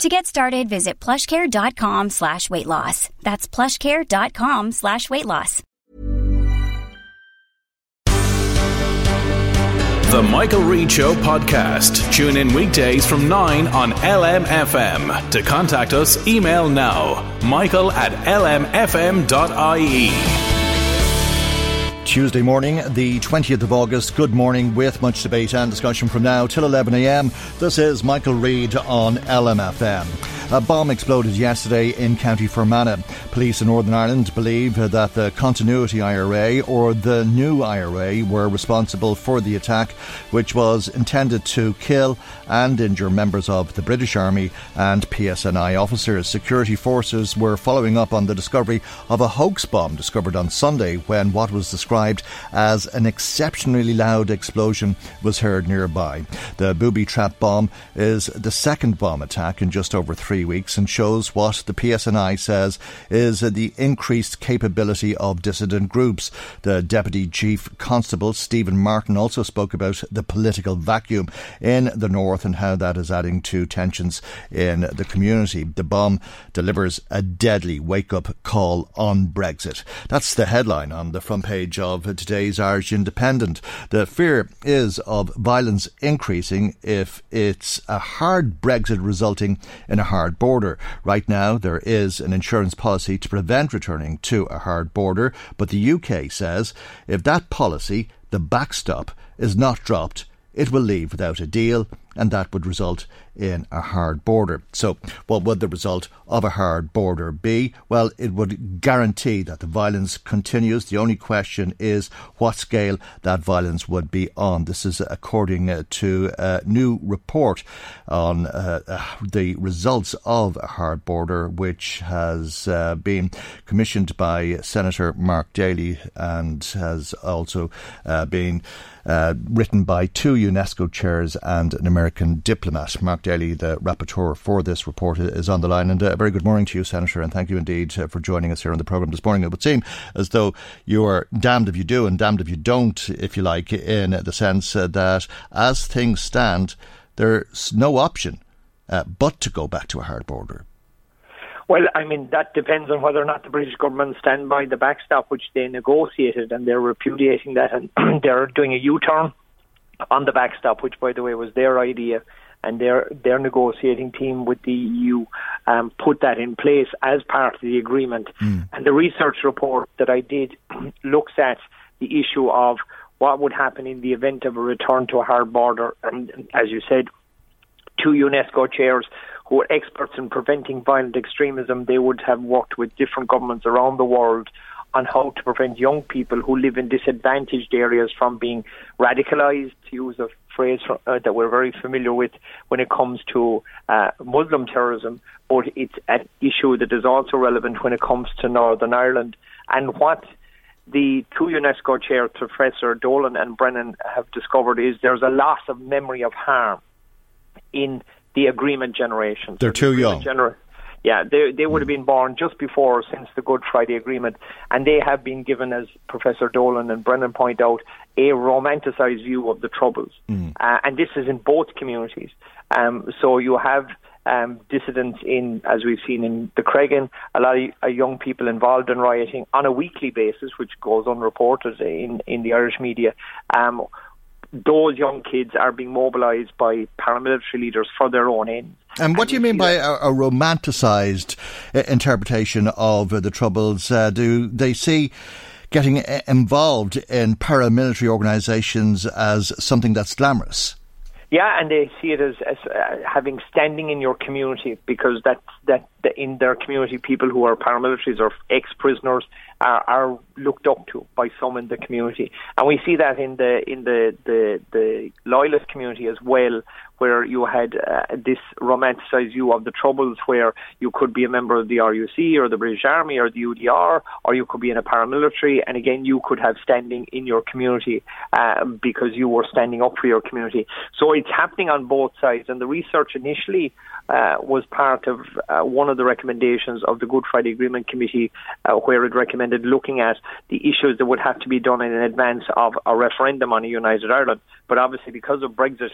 To get started, visit plushcare.com slash weight loss. That's plushcare.com slash weight loss. The Michael Reade Show podcast. Tune in weekdays from 9 on LMFM. To contact us, email now michael at lmfm.ie. Tuesday morning, the 20th of August. Good morning with much debate and discussion from now till 11am. This is Michael Reade on LMFM. A bomb exploded yesterday in County Fermanagh. Police in Northern Ireland believe that the Continuity IRA or the new IRA were responsible for the attack, which was intended to kill and injure members of the British Army and PSNI officers. Security forces were following up on the discovery of a hoax bomb discovered on Sunday when what was described as an exceptionally loud explosion was heard nearby. The booby trap bomb is the second bomb attack in just over three three weeks and shows what the PSNI says is the increased capability of dissident groups. The Deputy Chief Constable, Stephen Martin, also spoke about the political vacuum in the north and how that is adding to tensions in the community. The bomb delivers a deadly wake up call on Brexit. That's the headline on the front page of today's Irish Independent. The fear is of violence increasing if it's a hard Brexit resulting in a hard hard border. Right now, there is an insurance policy to prevent returning to a hard border, but the UK says if that policy, the backstop, is not dropped, it will leave without a deal, and that would result in a hard border. So, what would the result of a hard border be? Well, it would guarantee that the violence continues. The only question is what scale that violence would be on. This is according uh, to a new report on uh, the results of a hard border, which has uh, been commissioned by Senator Mark Daly and has also uh, been uh, written by two UNESCO chairs and an American diplomat. Mark Daly, the rapporteur for this report, is on the line. And a very good morning to you, Senator, and thank you indeed uh, for joining us here on the programme this morning. It would seem as though you are damned if you do and damned if you don't, if you like, in the sense uh, that as things stand, there's no option uh, but to go back to a hard border. Well, I mean, that depends on whether or not the British government stand by the backstop which they negotiated, and they're repudiating that, and they're doing a U turn on the backstop, which, by the way, was their idea. And their their negotiating team with the EU um, put that in place as part of the agreement. Mm. And the research report that I did looks at the issue of what would happen in the event of a return to a hard border. And as you said, two UNESCO chairs who are experts in preventing violent extremism, they would have worked with different governments around the world on how to prevent young people who live in disadvantaged areas from being radicalized, to use a phrase uh, that we're very familiar with when it comes to uh, Muslim terrorism, but it's an issue that is also relevant when it comes to Northern Ireland. And what the two UNESCO chairs, Professor Dolan and Brennan, have discovered is there's a loss of memory of harm in the agreement generation. They're so too young. Gener- yeah, they they would have been born just before since the Good Friday Agreement, and they have been given, as Professor Dolan and Brennan point out, a romanticised view of the Troubles, mm. uh, and this is in both communities. Um, so you have um, dissidents in, as we've seen in the Creggan, a lot of uh, young people involved in rioting on a weekly basis, which goes unreported in in the Irish media. Um, those young kids are being mobilised by paramilitary leaders for their own ends. And what and do you mean by a, a romanticised uh, interpretation of the Troubles? Uh, do they see getting uh, involved in paramilitary organisations as something that's glamorous? Yeah, and they see it as, as uh, having standing in your community because that that in their community, people who are paramilitaries or ex-prisoners are, are looked up to by some in the community, and we see that in the in the the, the loyalist community as well, where you had uh, this romanticised view of the troubles, where you could be a member of the RUC or the British Army or the UDR, or you could be in a paramilitary, and again you could have standing in your community uh, because you were standing up for your community. So it's happening on both sides, and the research initially uh, was part of uh, one of the recommendations of the Good Friday Agreement Committee, uh, where it recommended looking at the issues that would have to be done in advance of a referendum on a united Ireland. But obviously, because of Brexit,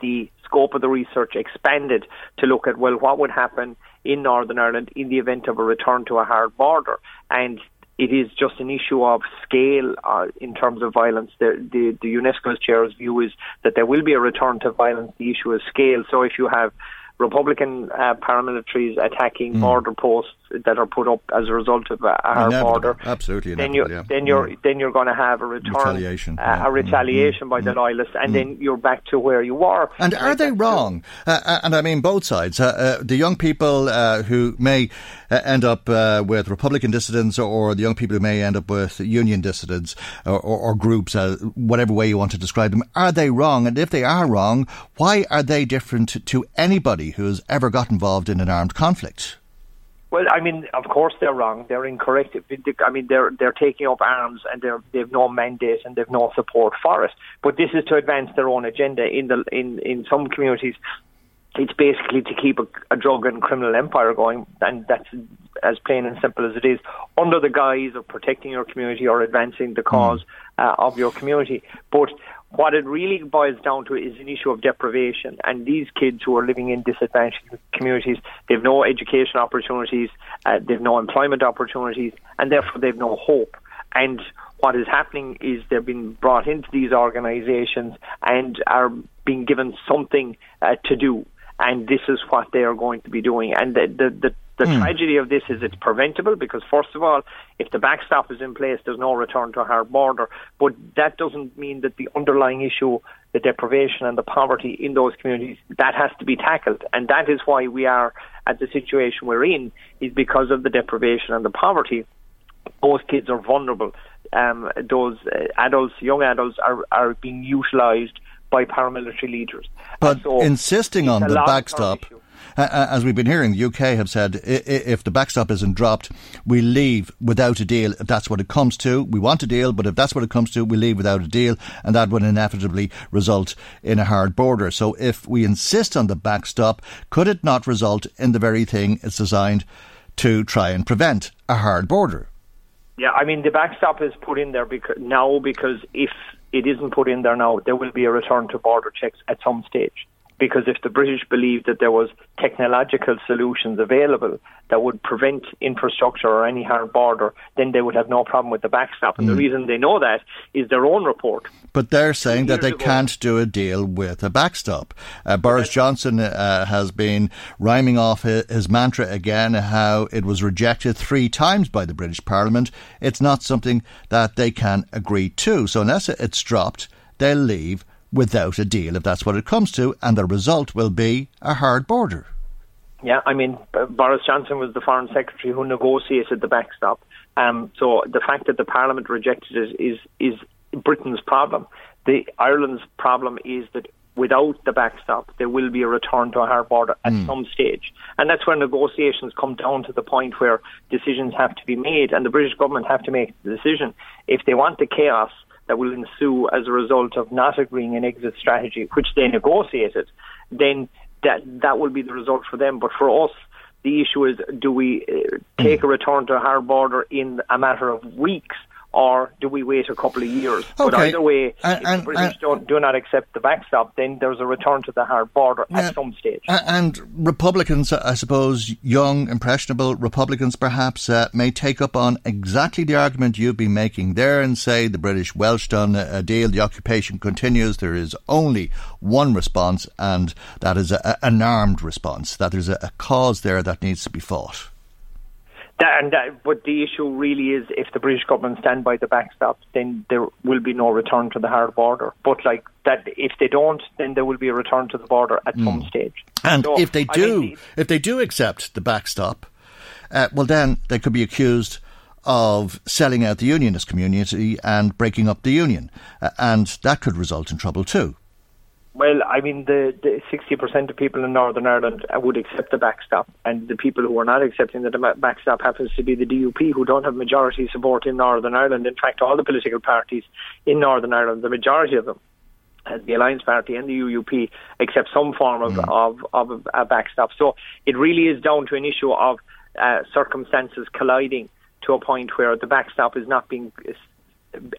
the scope of the research expanded to look at well what would happen in Northern Ireland in the event of a return to a hard border and it is just an issue of scale uh, in terms of violence. The, the, the UNESCO's chair's view is that there will be a return to violence. The issue is scale. So if you have Republican uh, paramilitaries attacking mm. border posts that are put up as a result of our border. Absolutely, then you're yeah. then you're mm. then you're going to have a return, retaliation, uh, yeah. a retaliation mm. by the hmm. loyalists, and then you're back to where you were. And are they wrong? Uh, uh, and I mean both sides. Uh, uh, the young people who may Uh, end up uh, with Republican dissidents, or the young people who may end up with Union dissidents or, or, or groups, whatever way you want to describe them, are they wrong? And if they are wrong, why are they different to anybody who has ever got involved in an armed conflict? Well, I mean, of course they're wrong. They're incorrect. I mean, they're they're taking up arms and they're they've no mandate and they've no support for it. But this is to advance their own agenda. In the in in some communities, it's basically to keep a, a drug and criminal empire going, and that's as plain and simple as it is, under the guise of protecting your community or advancing the cause mm. uh, of your community. But what it really boils down to is an issue of deprivation. And these kids who are living in disadvantaged communities, they've no education opportunities, uh, they've no employment opportunities, and therefore they've no hope. And what is happening is they're being brought into these organisations and are being given something uh, to do. And this is what they are going to be doing. And the, the, the the mm. tragedy of this is it's preventable because, first of all, if the backstop is in place, there's no return to a hard border. But that doesn't mean that the underlying issue, the deprivation and the poverty in those communities, that has to be tackled. And that is why we are at the situation we're in, is because of the deprivation and the poverty. Those kids are vulnerable. Um, those uh, adults, young adults, are, are being utilised by paramilitary leaders. But so insisting on the backstop. As we've been hearing, the UK have said if the backstop isn't dropped, we leave without a deal. If that's what it comes to, we want a deal, but if that's what it comes to, we leave without a deal, and that would inevitably result in a hard border. So if we insist on the backstop, could it not result in the very thing it's designed to try and prevent a hard border? Yeah, I mean the backstop is put in there because now because if it isn't put in there now, there will be a return to border checks at some stage because if the British believed that there was technological solutions available that would prevent infrastructure or any hard border, then they would have no problem with the backstop. And mm. the reason they know that is their own report. But they're saying that they ago. can't do a deal with a backstop. Uh, Boris Johnson uh, has been rhyming off his, his mantra again how it was rejected three times by the British Parliament. It's not something that they can agree to. So unless it's dropped, they'll leave without a deal, if that's what it comes to, and the result will be a hard border. Yeah, I mean, Boris Johnson was the foreign secretary who negotiated the backstop. Um, so the fact that the Parliament rejected it is is Britain's problem. The Ireland's problem is that without the backstop, there will be a return to a hard border at mm. some stage. And that's where negotiations come down to the point where decisions have to be made, and the British government have to make the decision. If they want the chaos that will ensue as a result of not agreeing an exit strategy, which they negotiated, then that that will be the result for them. But for us, the issue is: do we uh, take a return to a hard border in a matter of weeks? Or do we wait a couple of years? Okay. But either way, and, if the British and, don't, do not accept the backstop, then there's a return to the hard border yeah, at some stage. And Republicans, I suppose, young, impressionable Republicans perhaps, uh, may take up on exactly the argument you've been making there and say the British Welsh done a deal, the occupation continues, there is only one response, and that is a, an armed response, that there's a, a cause there that needs to be fought. That, and that, but the issue really is if the British government stand by the backstop, then there will be no return to the hard border. But like that, if they don't, then there will be a return to the border at mm. some stage. And so, if they do, if they do accept the backstop, uh, well, then they could be accused of selling out the unionist community and breaking up the union. Uh, and that could result in trouble too. Well, I mean, the, the 60% of people in Northern Ireland would accept the backstop, and the people who are not accepting the backstop happens to be the DUP, who don't have majority support in Northern Ireland. In fact, all the political parties in Northern Ireland, the majority of them, the Alliance Party and the UUP, accept some form of, mm. of, of a backstop. So it really is down to an issue of uh, circumstances colliding to a point where the backstop is not being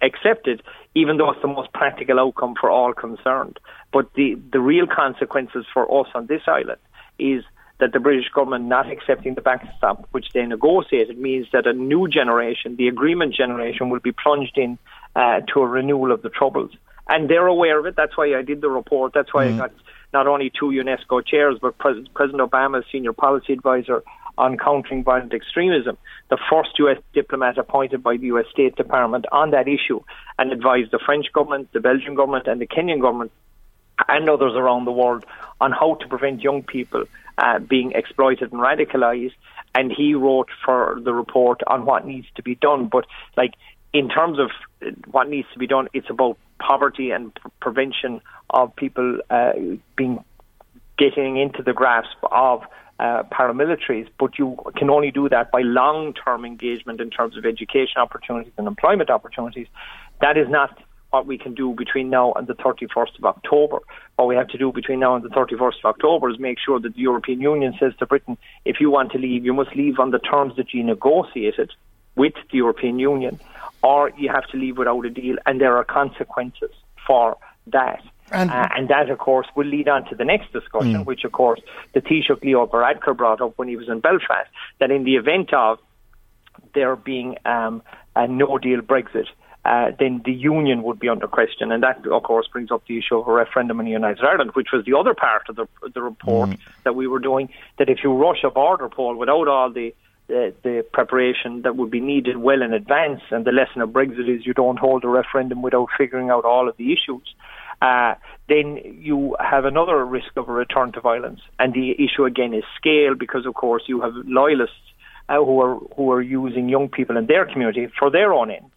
accepted, even though it's the most practical outcome for all concerned. But the, the real consequences for us on this island is that the British government not accepting the backstop, which they negotiated, means that a new generation, the agreement generation, will be plunged in uh, to a renewal of the troubles. And they're aware of it. That's why I did the report. That's why mm. I got not only two UNESCO chairs, but Pres- President Obama's senior policy advisor on countering violent extremism, the first US diplomat appointed by the US State Department on that issue, and advised the French government, the Belgian government, and the Kenyan government and others around the world on how to prevent young people uh, being exploited and radicalized. And he wrote for the report on what needs to be done. But like in terms of what needs to be done, it's about poverty and prevention of people uh, being getting into the grasp of uh, paramilitaries, but you can only do that by long term engagement in terms of education opportunities and employment opportunities. That is not what we can do between now and the 31st of October. What we have to do between now and the 31st of October is make sure that the European Union says to Britain, if you want to leave, you must leave on the terms that you negotiated with the European Union, or you have to leave without a deal, and there are consequences for that. And, uh, and that, of course, will lead on to the next discussion, mm. which, of course, the Taoiseach Leo Varadkar brought up when he was in Belfast, that in the event of there being um, a no deal Brexit, uh, then the union would be under question. And that, of course, brings up the issue of a referendum in the United Ireland, which was the other part of the, the report mm. that we were doing. That if you rush a border poll without all the the, the preparation that would be needed well in advance, and the lesson of Brexit is you don't hold a referendum without figuring out all of the issues uh, then you have another risk of a return to violence. And the issue again is scale, because of course you have loyalists uh, who are who are using young people in their community for their own end.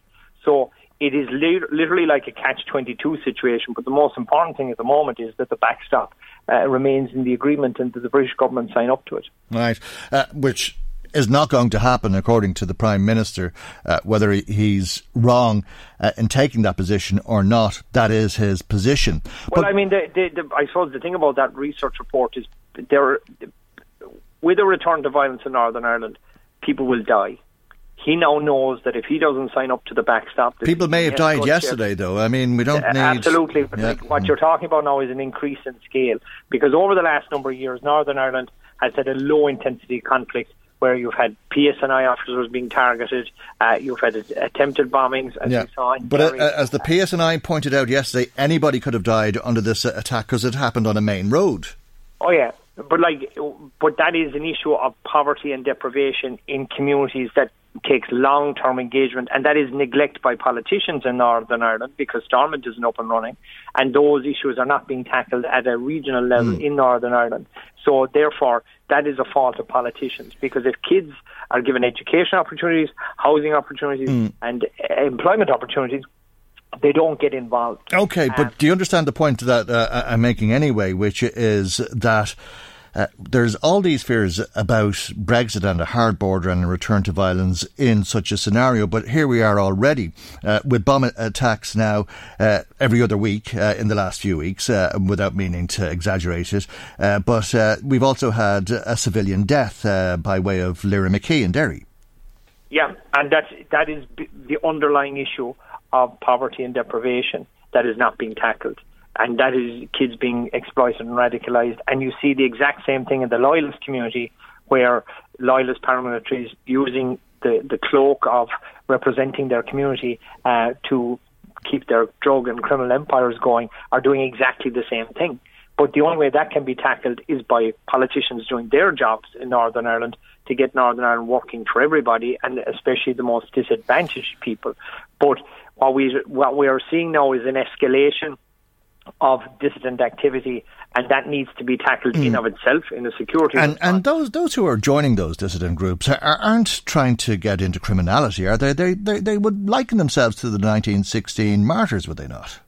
So it is li- literally like a catch-22 situation. But the most important thing at the moment is that the backstop uh, remains in the agreement and that the British government sign up to it. Right, uh, which is not going to happen, according to the Prime Minister. Uh, whether he's wrong uh, in taking that position or not, that is his position. Well, but, I mean, the, the, the, I suppose the thing about that research report is there, with a return to violence in Northern Ireland, people will die. He now knows that if he doesn't sign up to the backstop, people may have died yesterday. Though I mean, we don't uh, need absolutely. But yeah. like what you're talking about now is an increase in scale because over the last number of years, Northern Ireland has had a low intensity conflict where you've had PSNI officers being targeted, uh, you've had attempted bombings, as yeah. saw. but uh, as the PSNI pointed out yesterday, anybody could have died under this uh, attack because it happened on a main road. Oh yeah, but like, but that is an issue of poverty and deprivation in communities that takes long term engagement, and that is neglect by politicians in Northern Ireland because Stormont isn't up and running, and those issues are not being tackled at a regional level mm. in Northern Ireland. So, therefore, that is a fault of politicians because if kids are given education opportunities, housing opportunities, mm. and employment opportunities, they don't get involved. Okay, but um, do you understand the point that uh, I'm making anyway, which is that uh, there's all these fears about Brexit and a hard border and a return to violence in such a scenario. But here we are already uh, with bomb attacks now uh, every other week uh, in the last few weeks, uh, without meaning to exaggerate it. but we've also had a civilian death by way of Lyra McKee in Derry. Yeah, and that's, that is the underlying issue of poverty and deprivation that is not being tackled and that is kids being exploited and radicalised. And you see the exact same thing in the loyalist community, where loyalist paramilitaries using the, the cloak of representing their community uh, to keep their drug and criminal empires going are doing exactly the same thing. But the only way that can be tackled is by politicians doing their jobs in Northern Ireland to get Northern Ireland working for everybody and especially the most disadvantaged people. But what we what we are seeing now is an escalation of dissident activity, and that needs to be tackled mm. in of itself in a security. And response. and those those who are joining those dissident groups are, aren't trying to get into criminality, are they? They, they? they would liken themselves to the 1916 martyrs, would they not?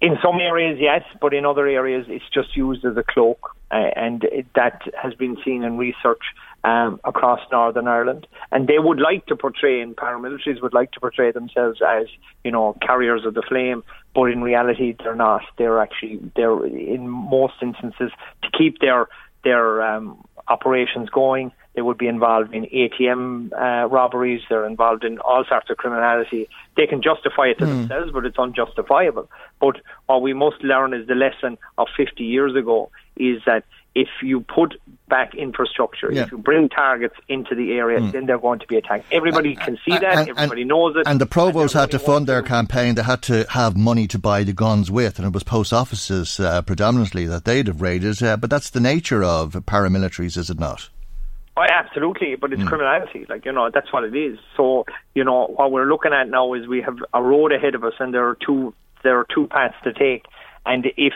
In some areas, yes, but in other areas, it's just used as a cloak, uh, and it, that has been seen in research um, across Northern Ireland. And they would like to portray, and paramilitaries would like to portray themselves as, you know, carriers of the flame, but in reality, they're not. They're actually, they're in most instances to keep their their um, operations going. They would be involved in ATM uh, robberies. They're involved in all sorts of criminality. They can justify it to mm. themselves, but it's unjustifiable. But what we must learn is the lesson of 50 years ago is that if you put back infrastructure, yeah. if you bring targets into the area, mm. then they're going to be attacked. Everybody can see that. And, everybody and, knows it. And the Provos had to fund their campaign. They had to have money to buy the guns with, and it was post offices uh, predominantly that they'd have raided. Uh, but that's the nature of paramilitaries, is it not? Oh, absolutely, but it's mm. criminality. Like you know, that's what it is. So you know, what we're looking at now is we have a road ahead of us, and there are two there are two paths to take. And if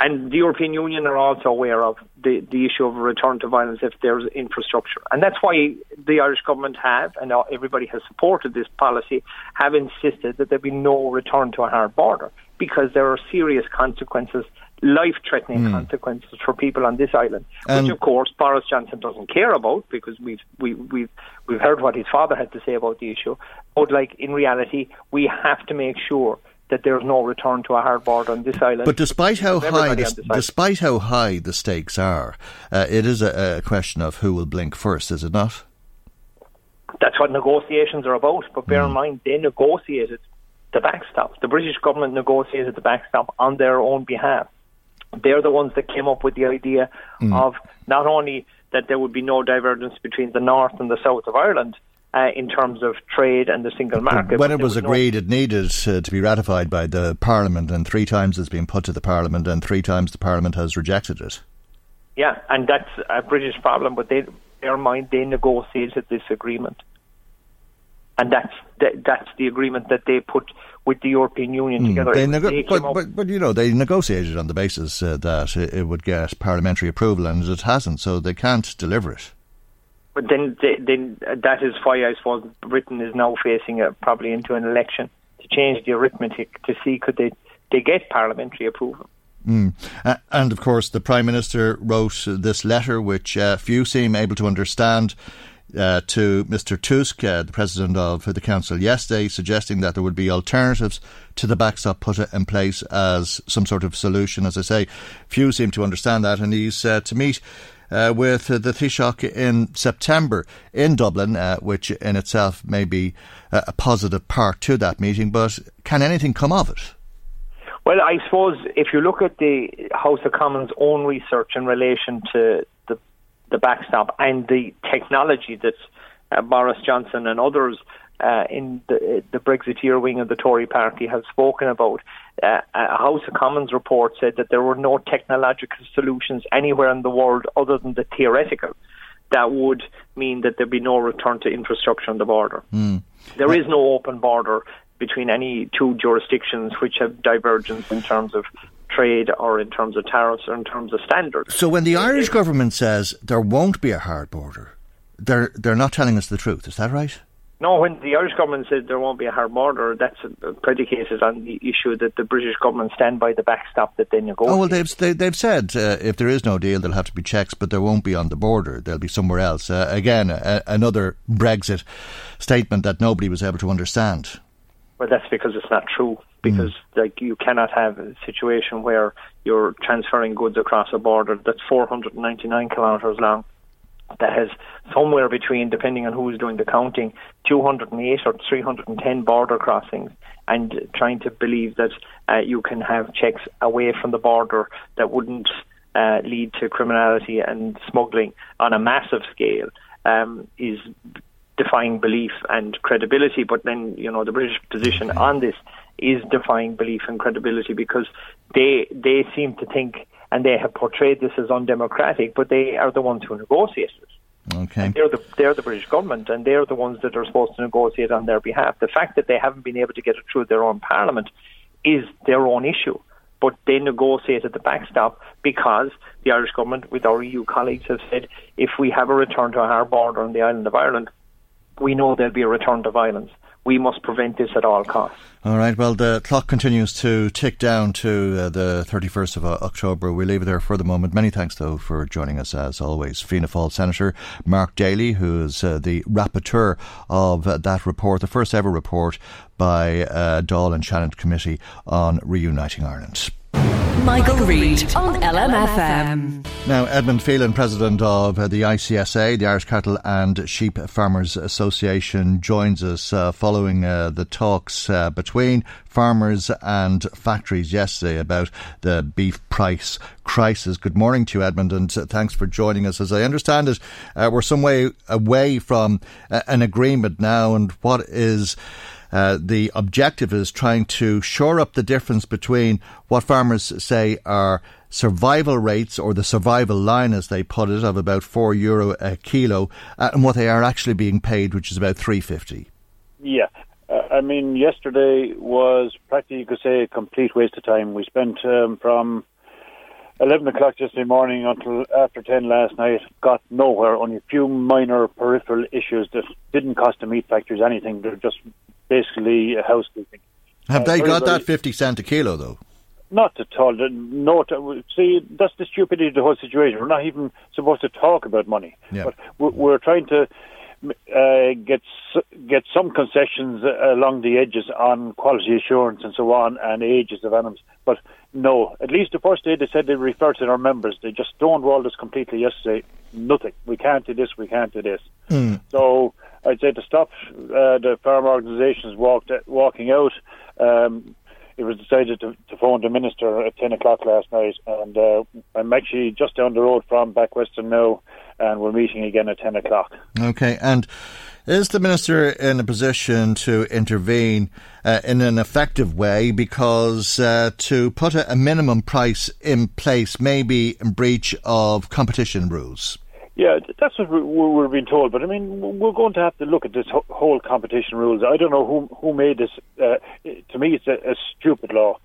and the European Union are also aware of the, the issue of a return to violence if there's infrastructure. And that's why the Irish government have, and everybody has supported this policy, have insisted that there be no return to a hard border because there are serious consequences, life threatening mm. consequences for people on this island, which of course Boris Johnson doesn't care about because we've, we, we've, we've heard what his father had to say about the issue. But like in reality, we have to make sure that there's no return to a hard border on this island. But despite how high, the, despite how high the stakes are, uh, it is a, a, question of who will blink first, is it not? That's what negotiations are about. But bear mm. in mind, they negotiated the backstop. The British government negotiated the backstop on their own behalf. They're the ones that came up with the idea mm. of not only that there would be no divergence between the north and the south of Ireland, uh, in terms of trade and the single market. When it was agreed, no it needed uh, to be ratified by the Parliament, and three times it's been put to the Parliament, and three times the Parliament has rejected it. Yeah, and that's a British problem, but they, their mind, they negotiated this agreement. And that's the, that's the agreement that they put with the European Union mm, together. They nego- they but, but, but, you know, they negotiated on the basis uh, that it, it would get parliamentary approval, and it hasn't, so they can't deliver it. But then, then that is why I suppose Britain is now facing a, probably into an election to change the arithmetic to see could they they get parliamentary approval. Mm. Uh, and of course, the Prime Minister wrote this letter, which uh, few seem able to understand. Uh, to Mr. Tusk, uh, the President of the Council, yesterday, suggesting that there would be alternatives to the backstop put in place as some sort of solution. As I say, few seem to understand that, and he's uh, to meet uh, with the Taoiseach in September in Dublin, uh, which in itself may be a positive part to that meeting. But can anything come of it? Well, I suppose if you look at the House of Commons' own research in relation to the the backstop and the technology that uh, Boris Johnson and others uh, in the, the Brexiteer wing of the Tory party have spoken about. Uh, a House of Commons report said that there were no technological solutions anywhere in the world other than the theoretical that would mean that there'd be no return to infrastructure on the border. Mm. There is no open border between any two jurisdictions which have divergence in terms of trade or in terms of tariffs or in terms of standards. So when the Irish government says there won't be a hard border, they're they're not telling us the truth. Is that right? No, when the Irish government said there won't be a hard border, that's predicated on the issue that the British government stand by the backstop that they negotiate. Oh well, they've they, have they have said uh, if there is no deal, there'll have to be checks, but there won't be on the border. They'll be somewhere else. Uh, again, a, another Brexit statement that nobody was able to understand. Well, that's because it's not true. Because mm. like you cannot have a situation where you're transferring goods across a border that's 499 kilometres long that has somewhere between, depending on who's doing the counting, 208 or 310 border crossings, and trying to believe that uh, you can have checks away from the border that wouldn't uh, lead to criminality and smuggling on a massive scale um, is defying belief and credibility. But then, you know, the British position on this is defying belief and credibility because they they seem to think and they have portrayed this as undemocratic, but they are the ones who negotiate it. Okay. they're the they're the British government, and they're the ones that are supposed to negotiate on their behalf. The fact that they haven't been able to get it through their own parliament is their own issue. but they negotiated the backstop because the Irish government, with our EU colleagues, have said if we have a return to our border on the island of Ireland, we know there'll be a return to violence we must prevent this at all costs. All right. Well, the clock continues to tick down to uh, the 31st of uh, October. We leave it there for the moment. Many thanks, though, for joining us as always. Fianna Fáil Senator Mark Daly, who is uh, the rapporteur of uh, that report, the first ever report by uh, Dáil and Seanad Committee on reuniting Ireland. Michael, Reade on LMFM. Now, Edmund Phelan, president of uh, the ICSA, the Irish Cattle and Sheep Farmers Association, joins us uh, following uh, the talks uh, between farmers and factories yesterday about the beef price crisis. Good morning to you, Edmund, and uh, thanks for joining us. As I understand it, uh, we're some way away from an agreement now, and what is uh, the objective is trying to shore up the difference between what farmers say are survival rates or the survival line, as they put it, of about four euro a kilo, uh, and what they are actually being paid, which is about three fifty. Yeah. Uh, I mean, yesterday was practically, you could say, a complete waste of time. We spent um, from 11 o'clock yesterday morning until after 10 last night, got nowhere, only a few minor peripheral issues that didn't cost the meat factories anything. They're just basically housekeeping. Have uh, they got that 50 cent a kilo, though? Not at all. No, see, that's the stupidity of the whole situation. We're not even supposed to talk about money. Yeah. But we're, we're trying to uh, get get some concessions along the edges on quality assurance and so on, and ages of animals. But no, at least the first day they said they refer to our members. They just stonewalled us completely yesterday. Nothing. We can't do this. We can't do this. Mm. So I'd say to stop uh, the farm organisations walked, walking out. Um, it was decided to, to, phone the minister at 10 o'clock last night, and uh, I'm actually just down the road from Backweston now, and we're meeting again at 10 o'clock. Okay, and is the minister in a position to intervene uh, in an effective way? Because uh, to put a, a minimum price in place may be in breach of competition rules. Yeah, that's what we're being told. But I mean, we're going to have to look at this whole competition rules. I don't know who who made this. Uh, to me, it's a, a stupid law.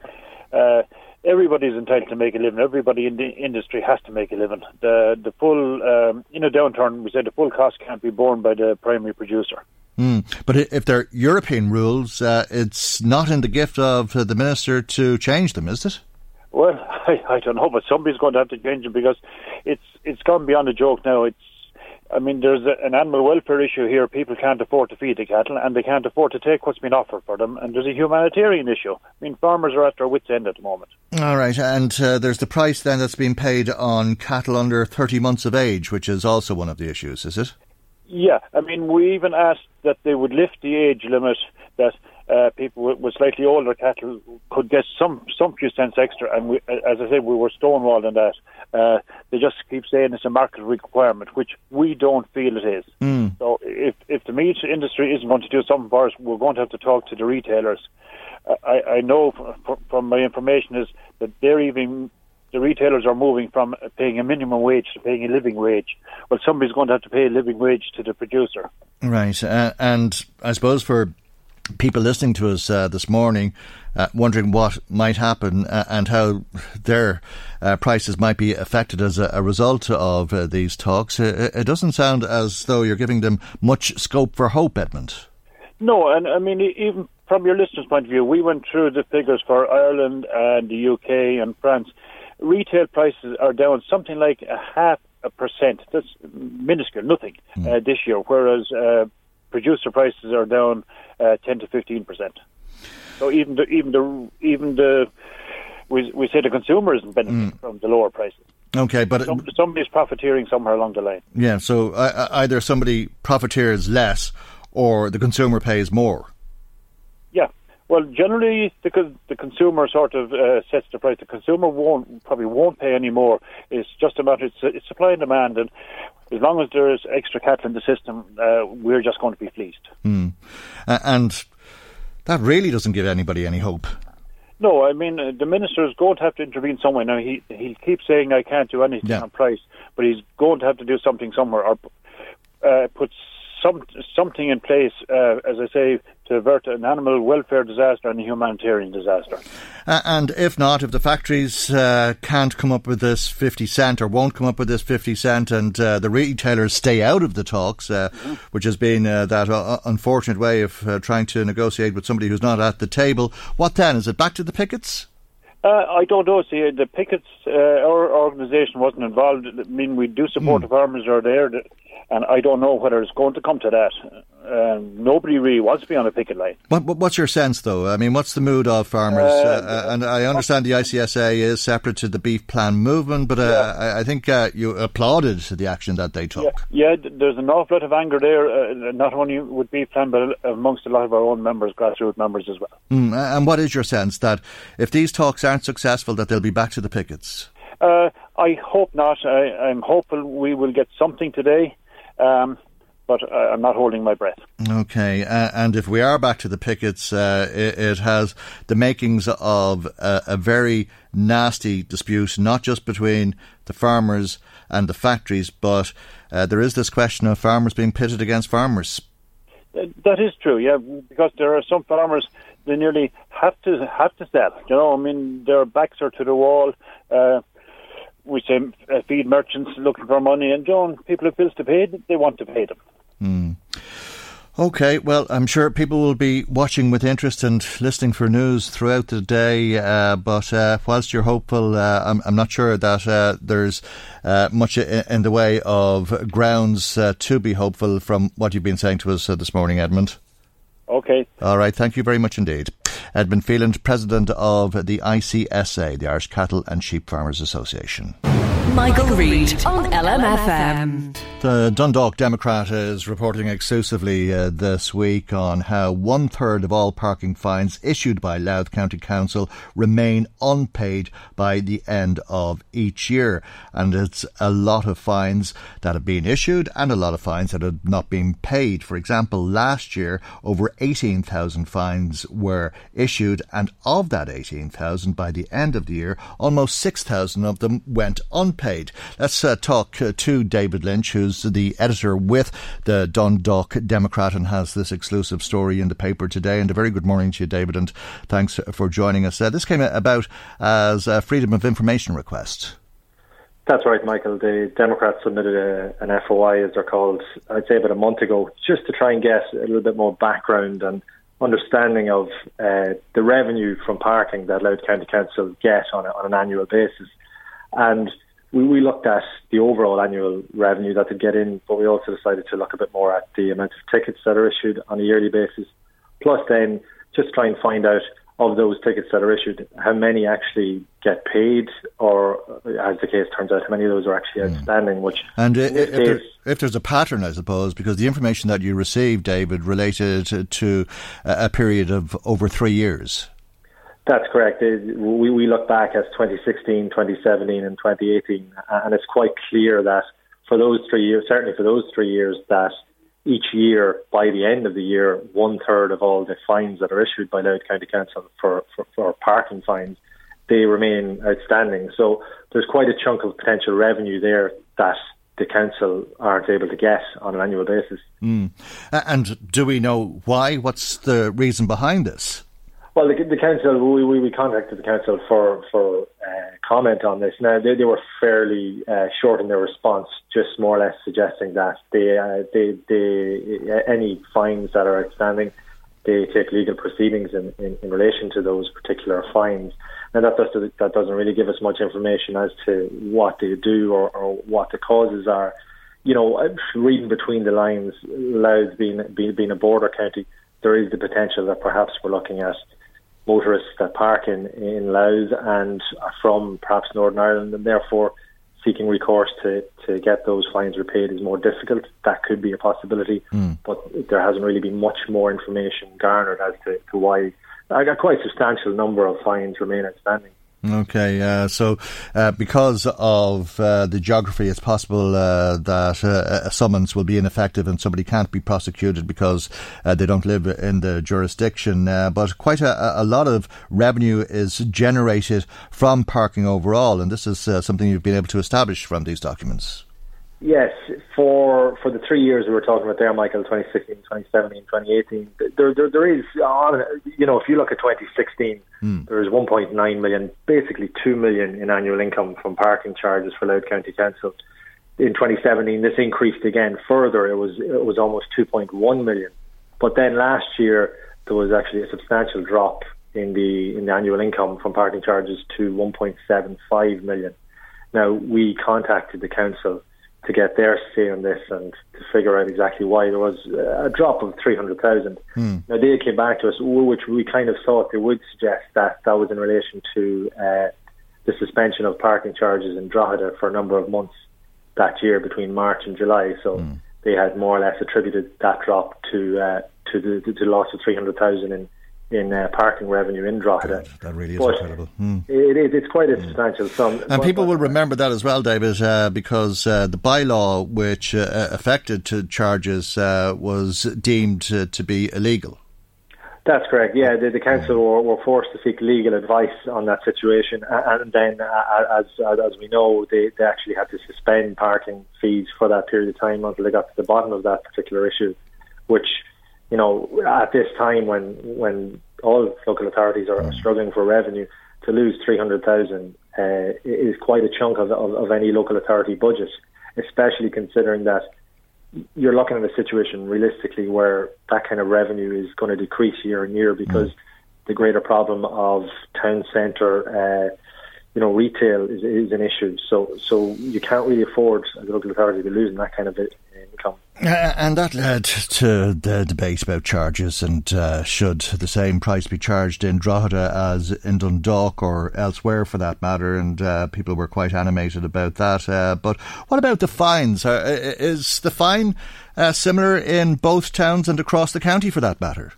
Uh, everybody's entitled to make a living. Everybody in the industry has to make a living. The the full um, in a downturn, we said the full cost can't be borne by the primary producer. Mm. But if they're European rules, uh, it's not in the gift of the minister to change them, is it? Well, I, I don't know, but somebody's going to have to change them because it's it's gone beyond a joke now. It's I mean, there's a, an animal welfare issue here. People can't afford to feed the cattle, and they can't afford to take what's been offered for them. And there's a humanitarian issue. I mean, farmers are at their wits' end at the moment. All right, and uh, there's the price then that's being paid on cattle under 30 months of age, which is also one of the issues, is it? Yeah, I mean, we even asked that they would lift the age limit that uh, people with, with, slightly older cattle could get some some few cents extra. And we, as I said, we were stonewalled on that. Uh, they just keep saying it's a market requirement, which we don't feel it is. Mm. So if if the meat industry isn't going to do something for us, we're going to have to talk to the retailers. I, I know from, from my information is that they're even the retailers are moving from paying a minimum wage to paying a living wage. Well, somebody's going to have to pay a living wage to the producer. Right, uh, and I suppose for people listening to us uh, this morning uh, wondering what might happen uh, and how their uh, prices might be affected as a, a result of uh, these talks. It, it, doesn't sound as though you're giving them much scope for hope, Edmund. No, and I mean, even from your listeners' point of view, we went through the figures for Ireland and the UK and France. Retail prices are down something like a half a percent. That's minuscule, nothing, mm. this year, whereas uh, producer prices are down uh, 10 to 15 percent. So even the even the even the we we say the consumer isn't benefiting mm. from the lower prices. Okay, but Some, somebody's profiteering somewhere along the line. Yeah, so uh, either somebody profiteers less or the consumer pays more. Yeah, well, generally the the consumer sort of uh, sets the price. The consumer won't probably won't pay any more. It's just a matter it's, it's supply and demand, and as long as there is extra cattle in the system, uh, we're just going to be pleased. Mm. Uh, and that really doesn't give anybody any hope. No, I mean uh, the minister is going to have to intervene somewhere. Now he he keeps saying I can't do anything yeah. on price, but he's going to have to do something somewhere or uh, put some something in place. Uh, as I say, to avert an animal welfare disaster and a humanitarian disaster. Uh, and if not, if the factories uh, can't come up with this 50 cent or won't come up with this 50 cent and uh, the retailers stay out of the talks, uh, mm-hmm. which has been uh, that uh, unfortunate way of trying to negotiate with somebody who's not at the table, what then? Is it back to the pickets? I don't know. See, the pickets, our organisation wasn't involved. I mean, we do support mm. the farmers are there, and I don't know whether it's going to come to that um, nobody really wants to be on a picket line. What, what's your sense, though? I mean, what's the mood of farmers? Uh, uh, and I understand the ICSA is separate to the beef plan movement, but uh, yeah. I, I, think uh, you applauded the action that they took. Yeah, yeah there's an awful lot of anger there, uh, not only with beef plan, but amongst a lot of our own members, grassroots members as well. Mm, and what is your sense that if these talks aren't successful, that they'll be back to the pickets? Uh, I hope not. I, am hopeful we will get something today. Um, but uh, I'm not holding my breath. Okay, uh, and if we are back to the pickets, uh, it, it, has the makings of a, a, very nasty dispute, not just between the farmers and the factories, but uh, there is this question of farmers being pitted against farmers. That is true, yeah, because there are some farmers they nearly have to have to sell. You know, I mean, their backs are to the wall uh, we say uh, feed merchants looking for money, and John, people have bills to pay, they want to pay them. Mm. Okay, well, I'm sure people will be watching with interest and listening for news throughout the day. Uh, but uh, whilst you're hopeful, uh, I'm, I'm, not sure that uh, there's uh, much in the way of grounds uh, to be hopeful from what you've been saying to us this morning, Edmund. Okay. All right. Thank you very much indeed. Edmund Phelan, President of the ICSA, the Irish Cattle and Sheep Farmers Association. Michael, Reade on LMFM. The Dundalk Democrat is reporting exclusively uh, this week on how one third of all parking fines issued by Louth County Council remain unpaid by the end of each year. And it's a lot of fines that have been issued and a lot of fines that have not been paid. For example, last year, over 18,000 fines were issued, and of that 18,000, by the end of the year, almost 6,000 of them went unpaid Let's uh, talk uh, to David Lynch, who's the editor with the Dundalk Democrat and has this exclusive story in the paper today. And a very good morning to you, David, and thanks for joining us. Uh, this came about as a freedom of information request. That's right, Michael. The Democrats submitted a, an FOI, as they're called, I'd say about a month ago, just to try and get a little bit more background and understanding of uh, the revenue from parking that Louth County Council get on, a, on an annual basis. And we, we looked at the overall annual revenue that they get in, but we also decided to look a bit more at the amount of tickets that are issued on a yearly basis. Plus, then just try and find out of those tickets that are issued, how many actually get paid, or as the case turns out, how many of those are actually hmm. outstanding. Which and if, there, if, there's a pattern, I suppose, because the information that you received, David, related to a period of over three years. That's correct. We, we look back at 2016, 2017, and 2018, and it's quite clear that for those three years, certainly for those three years, that each year, by the end of the year, one third of all the fines that are issued by Louth County Council for, for, for parking fines, they remain outstanding. So there's quite a chunk of potential revenue there that the council aren't able to get on an annual basis. Mm. And do we know why? What's the reason behind this? Well, the, the council, we, we, we, contacted the council for for uh, comment on this. Now they, they were fairly uh, short in their response, just more or less suggesting that they, uh, they, they uh, any fines that are outstanding, they take legal proceedings in, in, in relation to those particular fines. Now that does, that doesn't really give us much information as to what they do or, or what the causes are. You know, reading between the lines, Louth being, being being a border county, there is the potential that perhaps we're looking at motorists that park in, in Louth and are from perhaps Northern Ireland and therefore seeking recourse to, to get those fines repaid is more difficult. That could be a possibility, mm. but there hasn't really been much more information garnered as to, to why a quite substantial number of fines remain outstanding. Okay, uh, so uh, because of uh, the geography, it's possible uh, that uh, a summons will be ineffective and somebody can't be prosecuted because uh, they don't live in the jurisdiction. but quite a, a, lot of revenue is generated from parking overall, and this is something you've been able to establish from these documents. Yes, for for the three years we were talking about there, Michael, 2016, 2017, 2018, there, there, there is, you know, if you look at 2016, mm. there is 1.9 million, basically 2 million in annual income from parking charges for Louth County Council. In 2017, this increased again further. It was it was almost 2.1 million. But then last year, there was actually a substantial drop in the in the annual income from parking charges to 1.75 million. Now we contacted the council to get their say on this and to figure out exactly why there was a drop of 300,000. Hmm. Now, they came back to us, which we kind of thought they would suggest that that was in relation to uh, the suspension of parking charges in Drogheda for a number of months that year between March and July. So hmm. they had more or less attributed that drop to uh, to the, the, the loss of 300,000 in in uh, parking revenue in Drogheda. God, that really is but incredible. Hmm. It is. It's quite a substantial sum. And people will remember that as well, David, uh, because uh, the bylaw which uh, affected to charges uh, was deemed to be illegal. That's correct. Yeah, the, the council were, were, forced to seek legal advice on that situation, and then, uh, as as we know, they, they actually had to suspend parking fees for that period of time until they got to the bottom of that particular issue, which you know, at this time when when all local authorities are, mm. struggling for revenue, to lose three hundred thousand uh, is quite a chunk of, of, of any local authority budget, especially considering that you're looking at a situation realistically where that kind of revenue is going to decrease year on year because mm. the greater problem of town centre. Uh, you know, retail is, is an issue. So, so you can't really afford as a local authority to be losing that kind of Uh, and that led to the debate about charges and uh, should the same price be charged in Drogheda as in Dundalk or elsewhere for that matter. And uh, people were quite animated about that. Uh, but what about the fines? Uh, is the fine uh, similar in both towns and across the county for that matter?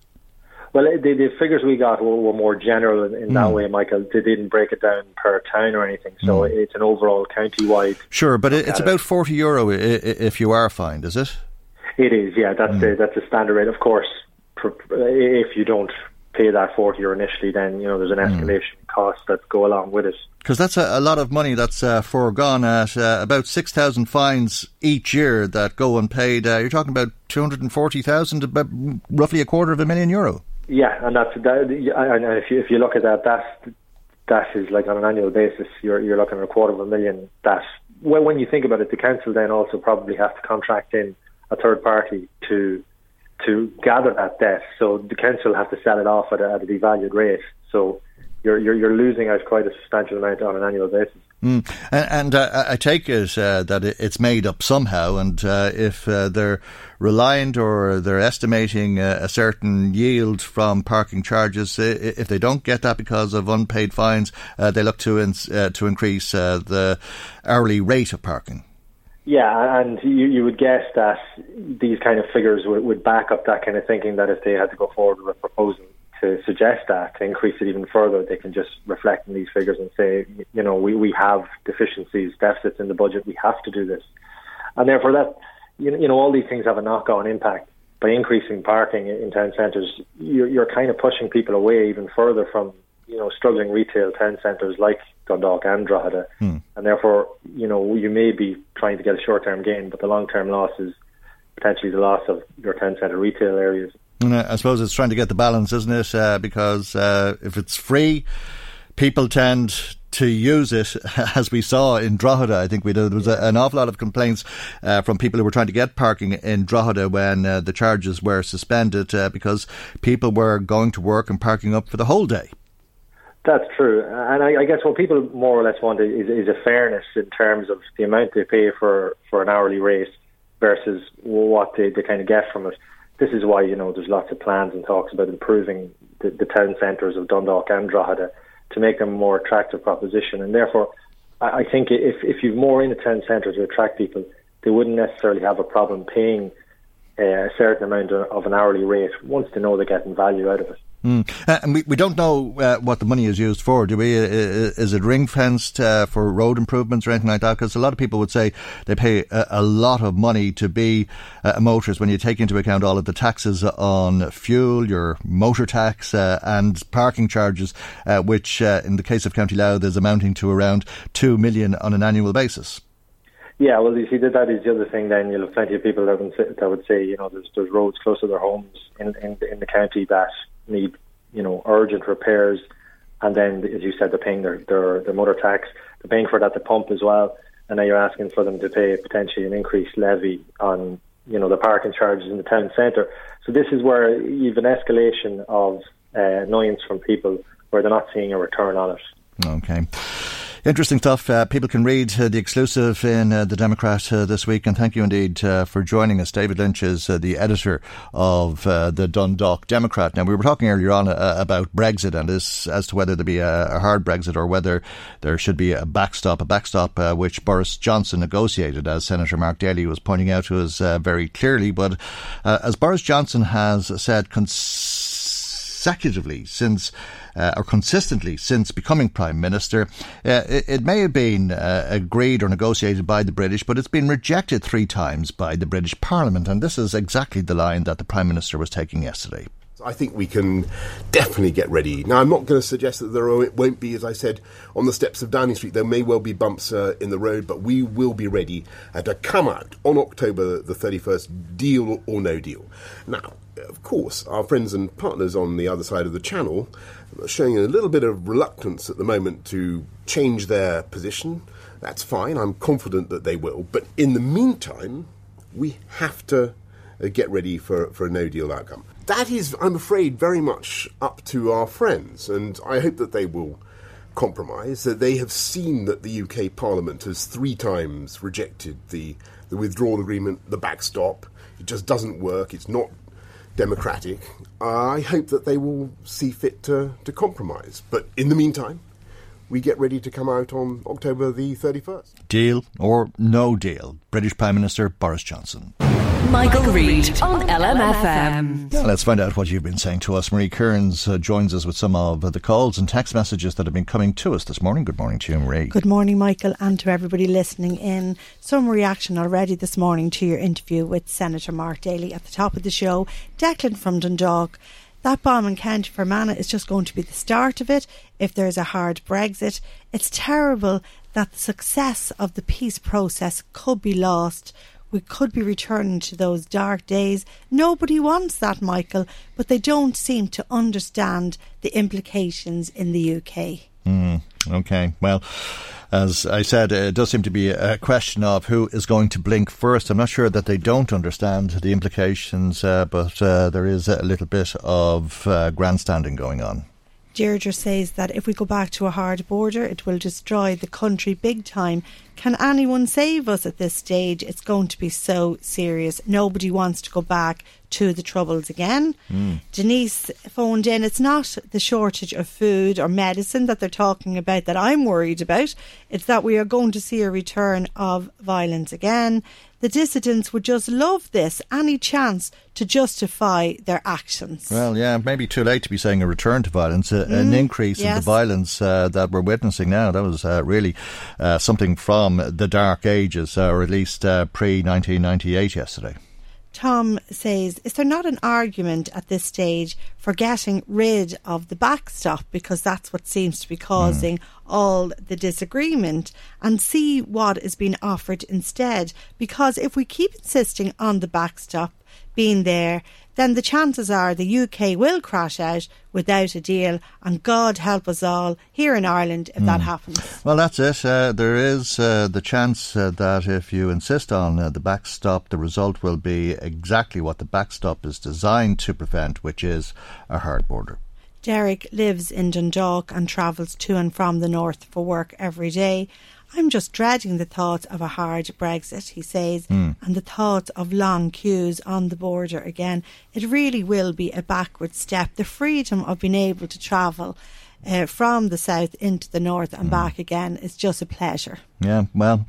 Well, the, the figures we got were, were more general in, in mm. that hmm. way, Michael. They didn't break it down per town or anything, so mm. it's an overall county-wide. Sure, but it's about forty euro if you are fined, is it? It is, yeah. That's mm. the that's the standard rate. Of course, if you don't pay that forty euro initially, then you know there's an hmm. escalation mm. cost that go along with it. Because that's a, a, lot of money that's uh, foregone at uh, about six thousand fines each year that go unpaid. Uh, you're talking about two hundred and forty thousand, about roughly a quarter of a million euro. Yeah, and that's that, and if you if you look at that, that's that is like on an annual basis, you're you're looking at a quarter of a million. That well, when you think about it, the council then also probably have to contract in a third party to to gather that debt. So the council have to sell it off at a, at a devalued rate. So you're, you're you're losing out quite a substantial amount on an annual basis. Mm. And, and uh, I take it uh, that it's made up somehow, and uh, if uh, they're reliant or they're estimating a, a, certain yield from parking charges, if they don't get that because of unpaid fines, uh, they look to in, uh, to increase the hourly rate of parking. Yeah, and you, you would guess that these kind of figures would, would back up that kind of thinking that if they had to go forward with a proposal to suggest that, to increase it even further, they can just reflect on these figures and say, you know, we, we have deficiencies, deficits in the budget, we have to do this. And therefore, that, you know, you know all these things have a knock on impact. By increasing parking in town centres, you're, you're kind of pushing people away even further from you know struggling retail town centres like Dundalk and Drogheda, hmm. and therefore you know you may be trying to get a short term gain, but the long term loss is potentially the loss of your town centre retail areas. And I suppose it's trying to get the balance, isn't it? Uh, because uh, if it's free, people tend to use it, as we saw in Drogheda. I think we did, there was a, an awful lot of complaints uh, from people who were trying to get parking in Drogheda when uh, the charges were suspended uh, because people were going to work and parking up for the whole day. That's true, and I, I, guess what people more or less want is, is, a fairness in terms of the amount they pay for, for an hourly rate versus what they, they kind of get from it. This is why you know there's lots of plans and talks about improving the, the town centres of Dundalk and Drogheda to make them a more attractive proposition, and therefore I, I think if if you've more in the town centre to attract people, they wouldn't necessarily have a problem paying uh, a certain amount of an hourly rate once they know they're getting value out of it. Mm. Uh, and we, we don't know uh, what the money is used for, do we? Is it ring fenced uh, for road improvements or anything like that? Because a lot of people would say they pay a, a lot of money to be uh, a motorist when you take into account all of the taxes on fuel, your motor tax, uh, and parking charges, uh, which in the case of County Louth is amounting to around two million on an annual basis. Yeah, well, you see that that is the other thing. Then you'll have plenty of people that would say, that would say, you know, there's there's roads close to their homes in in, in the county that need, you know, urgent repairs, and then as you said, they're paying their their, their motor tax, they're paying for that at the pump as well, and now you're asking for them to pay potentially an increased levy on, you know, the parking charges in the town centre. So this is where you've an escalation of uh, annoyance from people where they're not seeing a return on it. Okay. Interesting stuff. Uh, people can read uh, the exclusive in uh, The Democrat uh, this week, and thank you indeed uh, for joining us. David Lynch is uh, the editor of the Dundalk Democrat. Now, we were talking earlier on about Brexit and this, as to whether there be a, a, hard Brexit or whether there should be a backstop, a backstop which Boris Johnson negotiated, as Senator Mark Daly was pointing out to us very clearly. But as Boris Johnson has said consecutively since uh, or consistently since becoming Prime Minister. Uh, it, it, may have been uh, agreed or negotiated by the British, but it's been rejected three times by the British Parliament, and this is exactly the line that the Prime Minister was taking yesterday. I think we can definitely get ready. Now, I'm not going to suggest that there won't be, as I said, on the steps of Downing Street. There may well be bumps uh, in the road, but we will be ready uh, to come out on October the 31st, deal or no deal. Now, of course, our friends and partners on the other side of the channel are showing a little bit of reluctance at the moment to change their position. That's fine. I'm confident that they will. But in the meantime, we have to uh, get ready for, for a no deal outcome. That is, I'm afraid, very much up to our friends, and I hope that they will compromise. That they have seen that the UK Parliament has three times rejected the, the withdrawal agreement, the backstop. It just doesn't work. It's not democratic. I hope that they will see fit to, to compromise. But in the meantime, we get ready to come out on October the 31st. Deal or no deal? British Prime Minister Boris Johnson. Michael, Reade on LMFM. Yeah, let's find out what you've been saying to us. Marie Kearns uh, joins us with some of uh, the calls and text messages that have been coming to us this morning. Good morning to you, Marie. Good morning, Michael, and to everybody listening in. Some reaction already this morning to your interview with Senator Mark Daly at the top of the show. Declan from Dundalk. That bomb in County Fermanagh is just going to be the start of it if there's a hard Brexit. It's terrible that the success of the peace process could be lost we could be returning to those dark days. Nobody wants that, Michael, but they don't seem to understand the implications in the UK. Mm, okay, well, as I said, it does seem to be a question of who is going to blink first. I'm not sure that they don't understand the implications, uh, but uh, there is a little bit of uh, grandstanding going on. Deirdre says that if we go back to a hard border, it will destroy the country big time. Can anyone save us at this stage? It's going to be so serious. Nobody wants to go back to the troubles again. Mm. Denise phoned in. It's not the shortage of food or medicine that they're talking about that I'm worried about. It's that we are going to see a return of violence again the dissidents would just love this, any chance to justify their actions. Well, yeah, maybe too late to be saying a return to violence, mm, an increase yes. in the violence uh, that we're witnessing now. That was uh, really uh, something from the dark ages, uh, or at least uh, pre 1998 yesterday. Tom says, Is there not an argument at this stage for getting rid of the backstop because that's what seems to be causing mm. all the disagreement and see what is being offered instead? Because if we keep insisting on the backstop being there, then the chances are the UK will crash out without a deal. And God help us all here in Ireland if mm. that hmm. happens. Well, that's it. Uh, there is uh, the chance uh, that if you insist on uh, the backstop, the result will be exactly what the backstop is designed to prevent, which is a hard border. Derek lives in Dundalk and travels to and from the north for work every day. I'm just dreading the thought of a hard Brexit, he says, mm. and the thought of long queues on the border again. It really will be a backward step. The freedom of being able to travel uh, from the south into the north and mm. back again is just a pleasure. Yeah, well.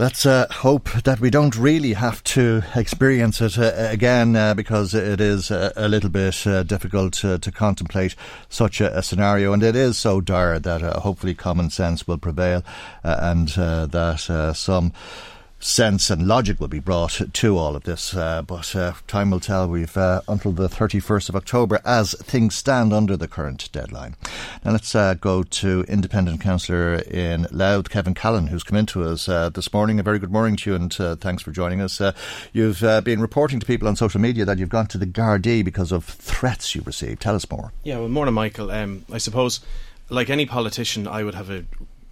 Let's uh, hope that we don't really have to experience it uh, again uh, because it is a, a little bit uh, difficult to, contemplate such a, a, scenario. And it is so dire that uh, hopefully common sense will prevail uh, and that some sense and logic will be brought to all of this. Uh, but uh, time will tell. We've uh, until the 31st of October as things stand under the current deadline. Now let's uh, go to independent councillor in Louth, Kevin Callan, who's come into us uh, this morning. A very good morning to you and uh, thanks for joining us. you've been reporting to people on social media that you've gone to the Gardaí because of threats you received. Tell us more. Yeah, well, morning, Michael. Um, I suppose, like any politician, I would have a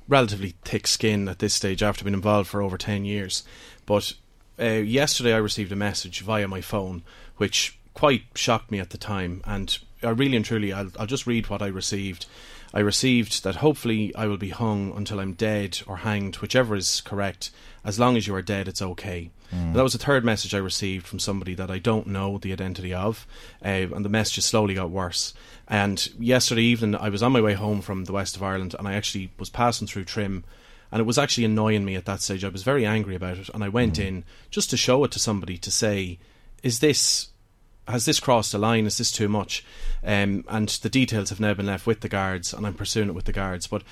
relatively thick skin at this stage after being involved for over 10 years. But uh, yesterday I received a message via my phone which quite shocked me at the time. And I really and truly, I'll, I'll just read what I received. I received that hopefully I will be hung until I'm dead or hanged, whichever is correct. As long as you are dead, it's okay. Mm. That was the third message I received from somebody that I don't know the identity of, uh, and the messages slowly got worse. And yesterday evening, I was on my way home from the west of Ireland, and I actually was passing through Trim, and it was actually annoying me at that stage. I was very angry about it, and I went mm. in just to show it to somebody to say, "Is this?" Has this crossed a line? Is this too much? Um, and the details have now been left with the guards, and I'm pursuing it with the guards. But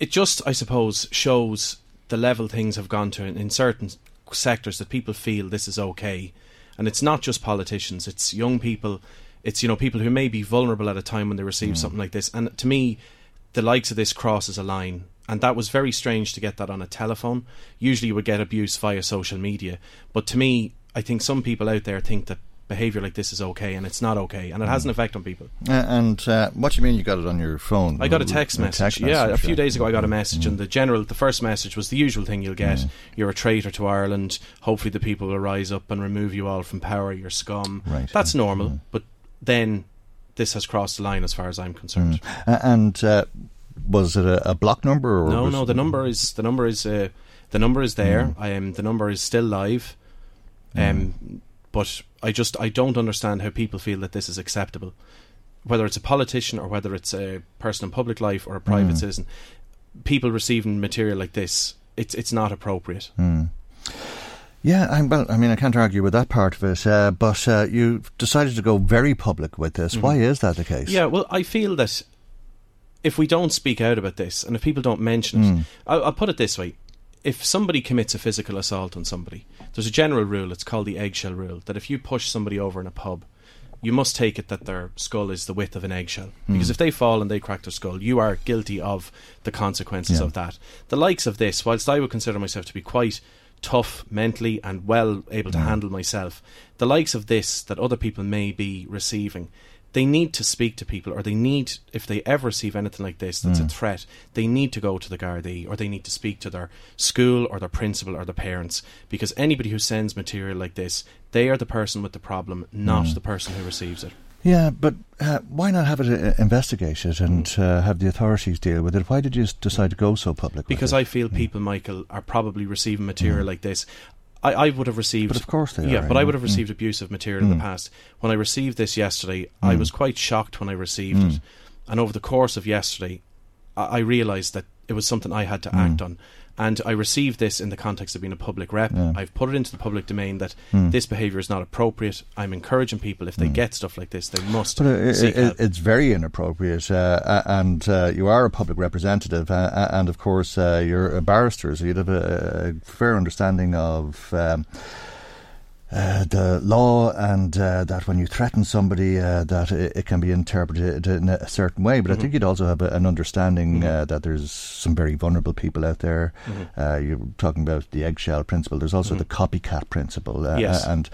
it just, I suppose, shows the level things have gone to in, in certain sectors that people feel this is okay. And it's not just politicians, it's young people, it's you know people who may be vulnerable at a time when they receive mm. something like this. And to me, the likes of this crosses a line. And that was very strange to get that on a telephone. Usually you would get abuse via social media. But to me, I think some people out there think that behaviour like this is okay and it's not okay and it has an mm. effect on people. Uh, and uh, what do you mean you got it on your phone? I got a text, a message. text message. Yeah, a few days ago I got a message mm. and the general, the first message was the usual thing you'll get. Mm. You're a traitor to Ireland. Hopefully the people will rise up and remove you all from power. You're scum. Right. That's normal. Mm. But then this has crossed the line as far as I'm concerned. Uh, and uh, was it a, a, block number? Or no, no. The number is the number is uh, the number is there. I am the number is still live. Um, but I just I don't understand how people feel that this is acceptable, whether it's a politician or whether it's a person in public life or a private mm. citizen. People receiving material like this, it's it's not appropriate. Mm. Yeah, I, well, I mean, I can't argue with that part of it, uh, but uh, you decided to go very public with this. Mm-hmm. Why is that the case? Yeah, well, I feel that if we don't speak out about this and if people don't mention it, mm. I'll, I'll put it this way: if somebody commits a physical assault on somebody, there's a general rule, it's called the eggshell rule, that if you push somebody over in a pub, you must take it that their skull is the width of an eggshell. Mm. Because if they fall and they crack their skull, you are guilty of the consequences yeah. of that. The likes of this, whilst I would consider myself to be quite tough mentally and well able to mm. handle myself, the likes of this that other people may be receiving they need to speak to people, or they need, if they ever receive anything like this that's mm. a threat, they need to go to the Gardaí, or they need to speak to their school, or their principal, or their parents, because anybody who sends material like this, they are the person with the problem, not mm. the person who receives it. Yeah, but uh, why not have it uh, investigated and mm. uh, have the authorities deal with it? Why did you decide to go so public? Because I feel mm. people, Michael, are probably receiving material mm. like this. I, I would have received. But of course they yeah, are, but I would have received mm. abusive material mm. in the mm. past. When I received this yesterday, mm. I was quite shocked when I received it. Mm. And over the course of yesterday, I, I realised that it was something I had to mm. act on. And I received this in the context of being a public rep. Yeah. I've put it into the public domain that mm. this behaviour is not appropriate. I'm encouraging people if they mm. get stuff like this, they must. But it, it, it's very inappropriate, uh, and uh, you are a public representative, uh, and of course uh, you're a barrister, so you'd have a, a fair understanding of. Um, uh, the law and uh, that when you threaten somebody uh, that it, it, can be interpreted in a certain way but mm-hmm. I think you'd also have a, an understanding mm-hmm. Uh, that there's some very vulnerable people out there mm-hmm. Uh, you're talking about the eggshell principle there's also mm-hmm. the copycat principle yes. and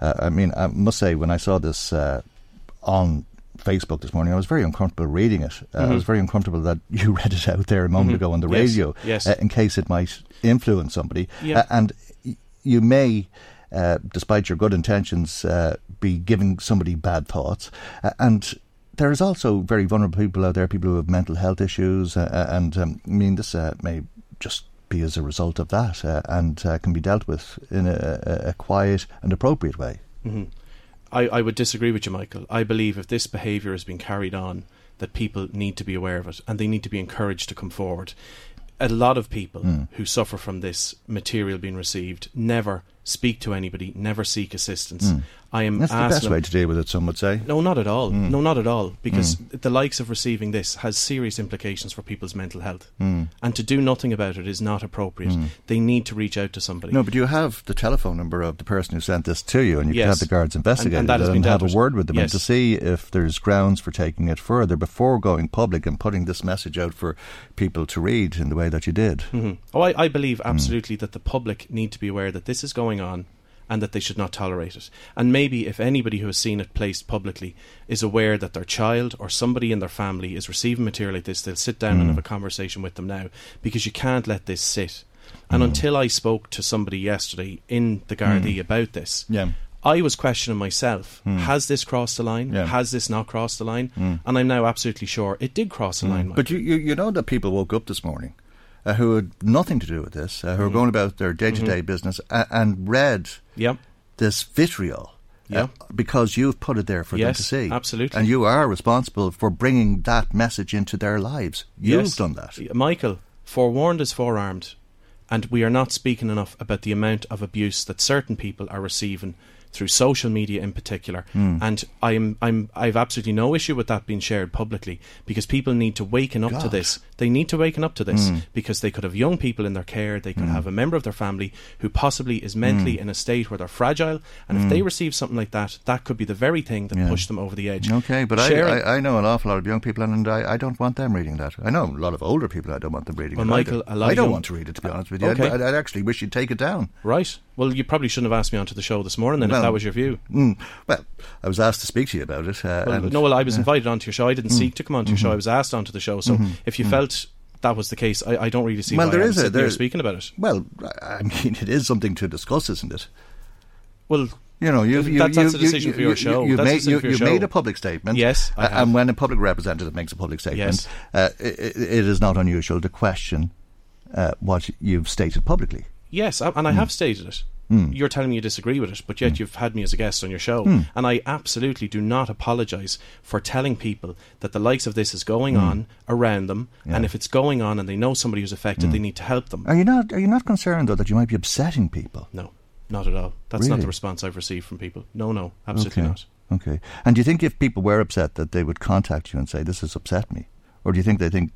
I mean I must say when I saw this on Facebook this morning. I was very uncomfortable reading it. Uh, mm-hmm. I was very uncomfortable that you read it out there a moment mm-hmm. ago on the yes. radio, yes. Uh, in case it might influence somebody. Uh, and y- you may uh, despite your good intentions, uh, be giving somebody bad thoughts. Uh, and there's also very vulnerable people out there, people who have mental health issues, uh, uh, and um, I mean, this may just be as a result of that and can be dealt with in a, a quiet and appropriate way. Mm-hmm. I, I would disagree with you, Michael. I believe if this behaviour has been carried on, that people need to be aware of it and they need to be encouraged to come forward. A lot of people mm. who suffer from this material being received never speak to anybody, never seek assistance. Mm. I am That's the best asking way to deal with it, some would say. no, not at all. Mm. No, not at all. Because Mm. the likes of receiving this has serious implications for people's mental health. Mm. And to do nothing about it is not appropriate. Mm. They need to reach out to somebody. No, but you have the telephone number of the person who sent this to you, and you Yes. can have the guards investigate and that it and have a word with them and Yes. to see if there's grounds for taking it further before going public and putting this message out for people to read in the way that you did. hmm Oh, I, I believe Mm. absolutely that the public need to be aware that this is going on and that they should not tolerate it. And maybe if anybody who has seen it placed publicly is aware that their child or somebody in their family is receiving material like this, they'll sit down and Mm. have a conversation with them now because you can't let this sit. And Mm. until I spoke to somebody yesterday in the Gardaí Mm. about this, Yeah. I was questioning myself: Mm. Has this crossed the line? Yeah. Has this not crossed the line? Mm. And I'm now absolutely sure it did cross the line. Mike. But you, you, you know that people woke up this morning uh, who had nothing to do with this, uh, who were Mhm. going about their day to day business a- and read Yep. this vitriol. uh, Yeah. because you've put it there for them to see. absolutely. And you are responsible for bringing that message into their lives. You've Yes. done that. Michael, forewarned is forearmed, and we are not speaking enough about the amount of abuse that certain people are receiving through social media in particular. Mm. And I'm I'm I've absolutely no issue with that being shared publicly because people need to waken up to this. They need to waken up to this Mm. because they could have young people in their care, they could Mm. have a member of their family who possibly is mentally Mm. in a state where they're fragile, and Mm. if they receive something like that, that could be the very thing that Yeah. pushed them over the edge. Okay, but I, I, I know an awful lot of young people, and I, I don't want them reading that. I know a lot of older people. I don't want them reading Well, it. Michael, either. a lot I don't young- want to read it. To be honest with you, Okay. I'd, I'd actually wish you'd take it down. Right. Well, you probably shouldn't have asked me onto the show this morning then Well, if that was your view. Mm, well, I was asked to speak to you about it. Uh, Well, and, no, well, I was uh, invited onto your show. I didn't Mm. seek to come onto your show. Mhm. I was asked onto the show. So Mhm. if you Mhm. felt that was the case, I, I don't really see well, why there I'm is a there, speaking about it. Well, I mean, it is something to discuss, isn't it? Well, you know, you, th- you, that's- you, that's a you- decision you- for your you- show. You've That's a made, you, you've made a public statement. Yes, uh, have. and when a public representative makes a public statement, Yes. uh, i i- it is not unusual to question uh, what you've stated publicly. Yes, and I Mm. have stated it. Mm. You're telling me you disagree with it, but yet you've had me as a guest on your show. Mm. And I absolutely do not apologise for telling people that the likes of this is going Mm. on around them. Yeah. And if it's going on and they know somebody who's affected, Mm. they need to help them. Are you not? Are you not concerned though that you might be upsetting people? No, not at all. That's not the response I've received from people. No, no, absolutely okay. not. Okay. And do you think if people were upset that they would contact you and say this has upset me, or do you think they think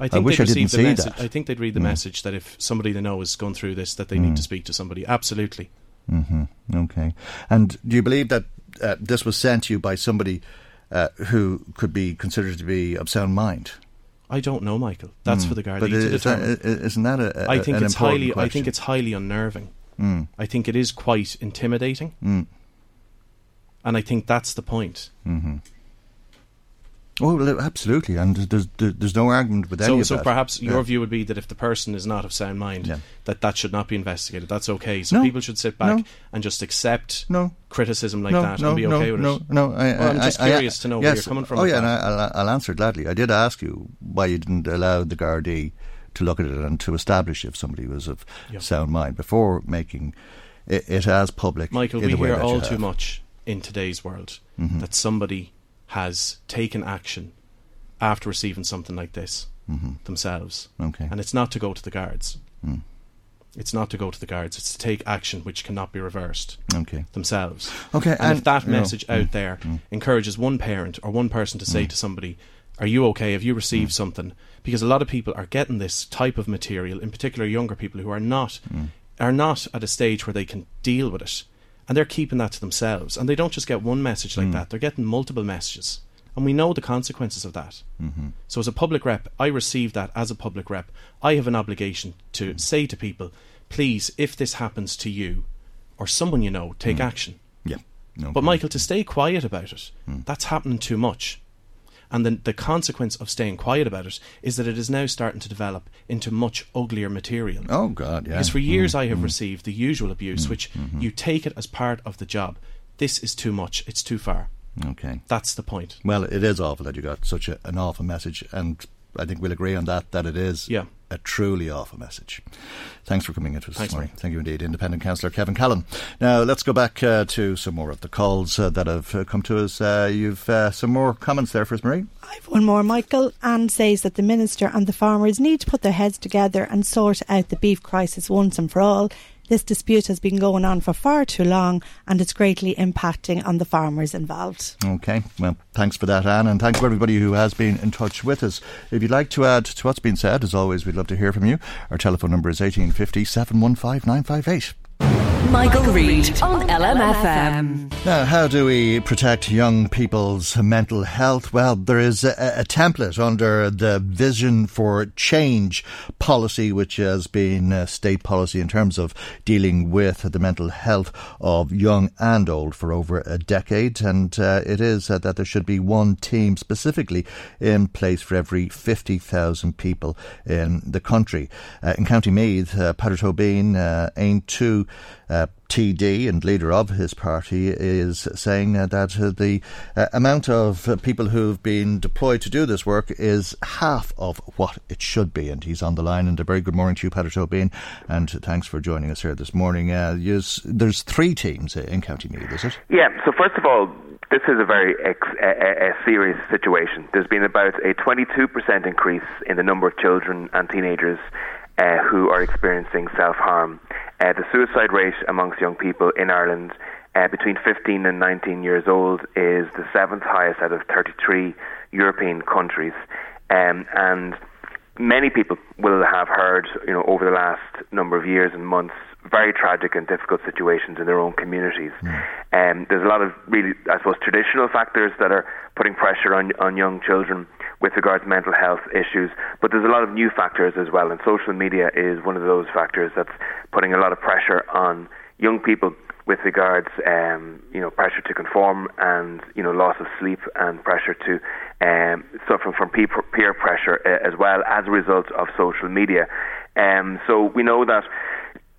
I think wish they'd I didn't see message. that? I think they'd read the Mm. message that if somebody they know is going through this, that they Mm. need to speak to somebody. Absolutely. hmm Okay. And do you believe that uh, this was sent to you by somebody uh, who could be considered to be of sound mind? I don't know, Michael. That's Mm. for the Gardaí to that- determine. i- isn't that a- a- I think it's highly. I think it's highly unnerving. Mm. I think it is quite intimidating, Mm. and I think that's the point. hmm Oh, well, absolutely, and there's there's no argument with any So, of so that. perhaps Yeah. your view would be that if the person is not of sound mind, Yeah. that that should not be investigated. That's okay. So No. people should sit back No. and just accept No. criticism like no, that no, and be no, okay with no, it. No, I, Well, I'm I- just I- curious to know where you're coming from. Oh yeah, that. and I, I'll, I'll answer gladly. I did ask you why you didn't allow the Gardaí to look at it and to establish if somebody was of Yeah. sound mind before making it, it as public. Michael, in we the way hear all too much in today's world Mhm. that somebody has taken action after receiving something like this Mhm. themselves. Okay. And it's not to go to the guards. Mm. It's not to go to the guards. It's to take action which cannot be reversed Okay. themselves. Okay, And, and- if that you know, message out mm, there mm. encourages one parent or one person to say Mm. to somebody, Are you okay? Have you Mm. received something? Because a lot of people are getting this type of material, in particular younger people who are not Mm. are not at a stage where they can deal with it. And they're keeping that to themselves. And they don't just get one message like Mm. that, they're getting multiple messages. And we know the consequences of that. Mhm. So, as a public rep, I receive that as a public rep. I have an obligation to Mm. say to people, please, if this happens to you or someone you know, take Mm. action. Yeah. No But, Michael, to stay quiet about it, Mm. that's happening too much. And the, the consequence of staying quiet about it is that it is now starting to develop into much uglier material. Oh God, yeah. Because for years Mm, I have mm. received the usual abuse, Mm, which mhm. you take it as part of the job. This is too much. It's too far. Okay. That's the point. Well, it is awful that you got such a, an awful message, and I think we'll agree on that. That it is Yeah. a truly awful message. Thanks for coming into us Thanks, this morning. Thank you indeed, Independent Councillor Kevin Callan. Now let's go back uh, to some more of the calls uh, that have uh, come to us. Uh, you've uh, some more comments there for us, Marie. I've one more, Michael. Anne says that the minister and the farmers need to put their heads together and sort out the beef crisis once and for all. This dispute has been going on for far too long and it's greatly impacting on the farmers involved. Okay, well, thanks for that, Anne, and thanks for everybody who has been in touch with us. If you'd like to add to what's been said, as always, we'd love to hear from you. Our telephone number is 1850 715 958. Michael, Reade on LMFM. Now, how do we protect young people's mental health? Well, there is a, a, template under the Vision for Change policy, which has been state policy in terms of dealing with the mental health of young and old for over a decade. And uh, it is uh, that there should be one team specifically in place for every 50,000 people in the country. Uh, in County Meath, uh, Peadar Tóibín uh, to uh, TD and leader of his party is saying uh, that uh, the uh, amount of people who've been deployed to do this work is half of what it should be. And he's on the line. And a very good morning to you, Peadar Tóibín, and thanks for joining us here this morning. There's three teams in County Meath, is it? Yeah. So first of all, this is a very ex- a, a serious situation. There's been about a 22% increase in the number of children and teenagers uh, who are experiencing self harm. Uh, the suicide rate amongst young people in Ireland uh, between 15 and 19 years old is the seventh highest out of 33 European countries. Um, and many people will have heard, you know, over the last number of years and months, very tragic and difficult situations in their own communities. Mm. Um, there's a lot of really, I suppose, traditional factors that are putting pressure on on young children with regards to mental health issues. But there's a lot of new factors as well, and social media is one of those factors that's putting a lot of pressure on young people with regards, um, you know, pressure to conform and you know loss of sleep and pressure to um, suffering from peer pressure uh, as well as a result of social media. Um, so we know that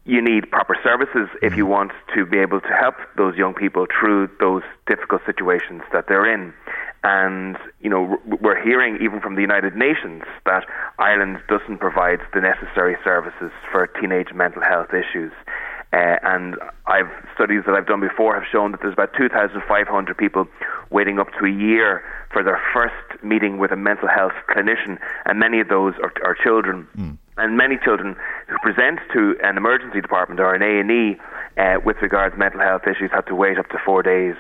you need proper services if you want to be able to help those young people through those difficult situations that they're in. And, you know, we're hearing even from the United Nations that Ireland doesn't provide the necessary services for teenage mental health issues. Uh, and I've studies that I've done before have shown that there's about 2,500 people waiting up to a year for their first meeting with a mental health clinician, and many of those are, are children. Mm. And many children who present to an emergency department or an A and E uh, with regards to mental health issues have to wait up to four days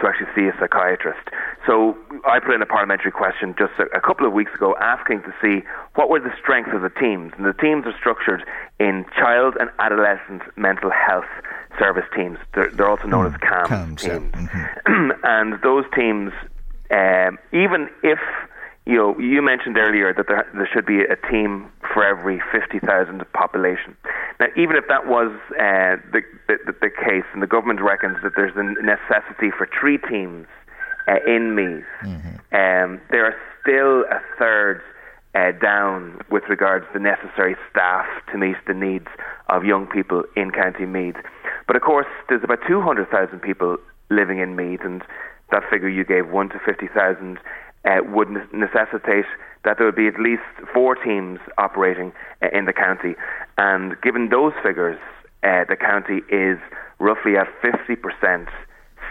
to actually see a psychiatrist. So I put in a parliamentary question just a, a, couple of weeks ago asking to see what were the strengths of the teams. And the teams are structured in child and adolescent mental health service teams. They're, they're also known mm, as CAMHS, CAMHS teams. Yeah. Mm-hmm. and those teams, um, even if you know, you mentioned earlier that there, there should be a team for every 50,000 population. Now, even if that was uh, the, the, the, case, and the government reckons that there's a necessity for three teams uh, in Meath, mm-hmm. um, there are still a third uh, down with regards to the necessary staff to meet the needs of young people in County Meath. But of course, there's about 200,000 people living in Meath, and that figure you gave, 1 to 50,000, uh, would necessitate that there would be at least four teams operating uh, in the county. And given those figures, uh, the county is roughly at 50%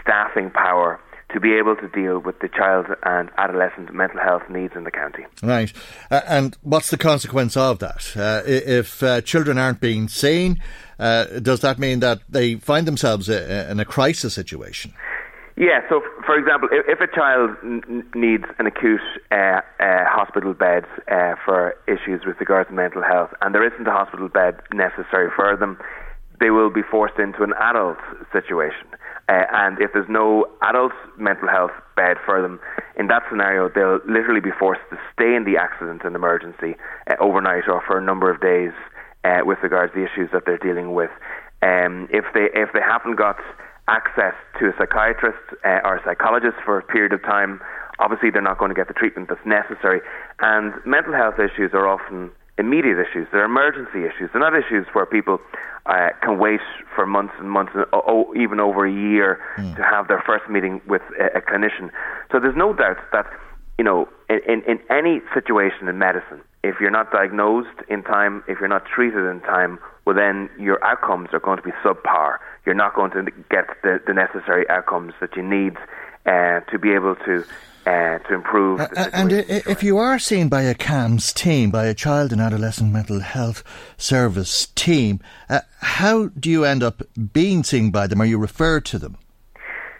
staffing power to be able to deal with the child and adolescent mental health needs in the county. Right. Uh, and what's the consequence of that? Uh, if uh, children aren't being seen, uh, does that mean that they find themselves in a crisis situation? Yeah, so for example, if, if a child n- needs an acute uh, uh, hospital bed uh, for issues with regards to mental health, and there isn't a hospital bed necessary for them, they will be forced into an adult situation. Uh, and if there's no adult mental health bed for them, in that scenario, they'll literally be forced to stay in the accident and emergency uh, overnight or for a number of days uh, with regards to the issues that they're dealing with. Um, if they if they haven't got access to a psychiatrist uh, or a psychologist for a period of time, obviously they're not going to get the treatment that's necessary. And mental health issues are often immediate issues. They're emergency issues. They're not issues where people uh, can wait for months and months, and oh, even over a year, mm. to have their first meeting with a, a, clinician. So there's no doubt that, you know, in, in any situation in medicine, if you're not diagnosed in time, if you're not treated in time, well, then your outcomes are going to be subpar. You're not going to get the, the necessary outcomes that you need uh, to be able to uh, to improve. Uh, and if you are seen by a CAMHS team, by a child and adolescent mental health service team, uh, how do you end up being seen by them? Are you referred to them?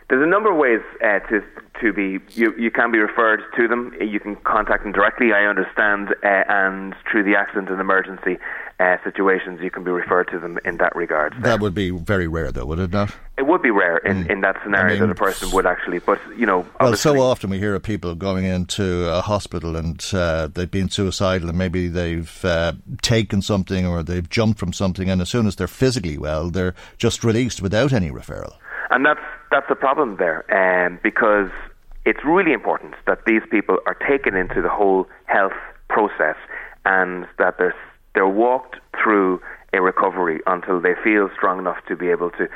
There's a number of ways uh, to to be. You you can be referred to them. You can contact them directly. I understand, uh, and through the accident and emergency uh, situations, you can be referred to them in that regard. That would be very rare, though, would it not? It would be rare in, mm. in that scenario I mean, that a person would actually. But you know, well, so often we hear of people going into a hospital and uh, they've been suicidal, and maybe they've uh, taken something or they've jumped from something, and as soon as they're physically well, they're just released without any referral. And that's that's the problem there, um, because it's really important that these people are taken into the whole health process and that they're they're walked through a recovery until they feel strong enough to be able to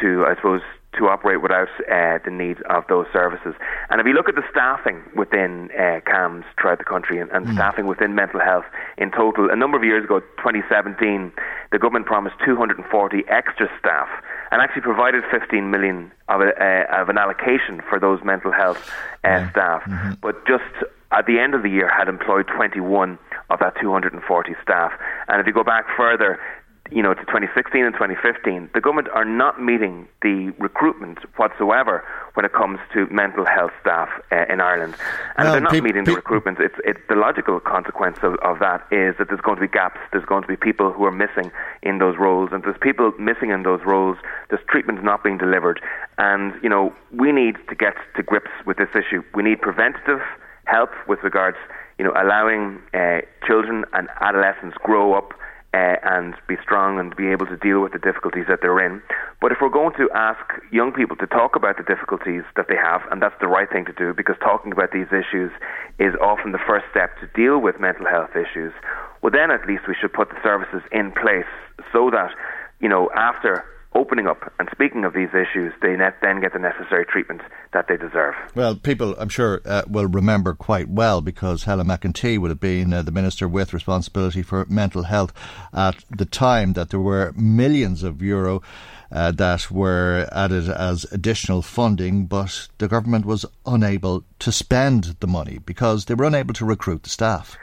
to I suppose to operate without uh, the needs of those services. And if you look at the staffing within uh, CAMHS throughout the country and, and mm. staffing within mental health in total, a number of years ago, 2017, the government promised 240 extra staff and actually provided 15 million of, a, uh, of an allocation for those mental health uh, yeah. staff. Mm-hmm. But just at the end of the year had employed 21 of that 240 staff. And if you go back further, you know, to 2016 and 2015, the government are not meeting the recruitment whatsoever when it comes to mental health staff uh, in Ireland. And well, they're not pe- meeting pe- the recruitment. It's, it's the logical consequence of, of that is that there's going to be gaps. There's going to be people who are missing in those roles, and there's people missing in those roles. There's treatment not being delivered, and you know, we need to get to grips with this issue. We need preventative help with regards, you know, allowing uh, children and adolescents grow up uh, and be strong and be able to deal with the difficulties that they're in. But if we're going to ask young people to talk about the difficulties that they have, and that's the right thing to do because talking about these issues is often the first step to deal with mental health issues, well, then at least we should put the services in place so that, you know, after opening up and speaking of these issues, they then get the necessary treatment that they deserve. Well, people, I'm sure, uh, will remember quite well because Helen McEntee would have been uh, the minister with responsibility for mental health at the time that there were millions of euro. Uh, that were added as additional funding, but the government was unable to spend the money because they were unable to recruit the staff.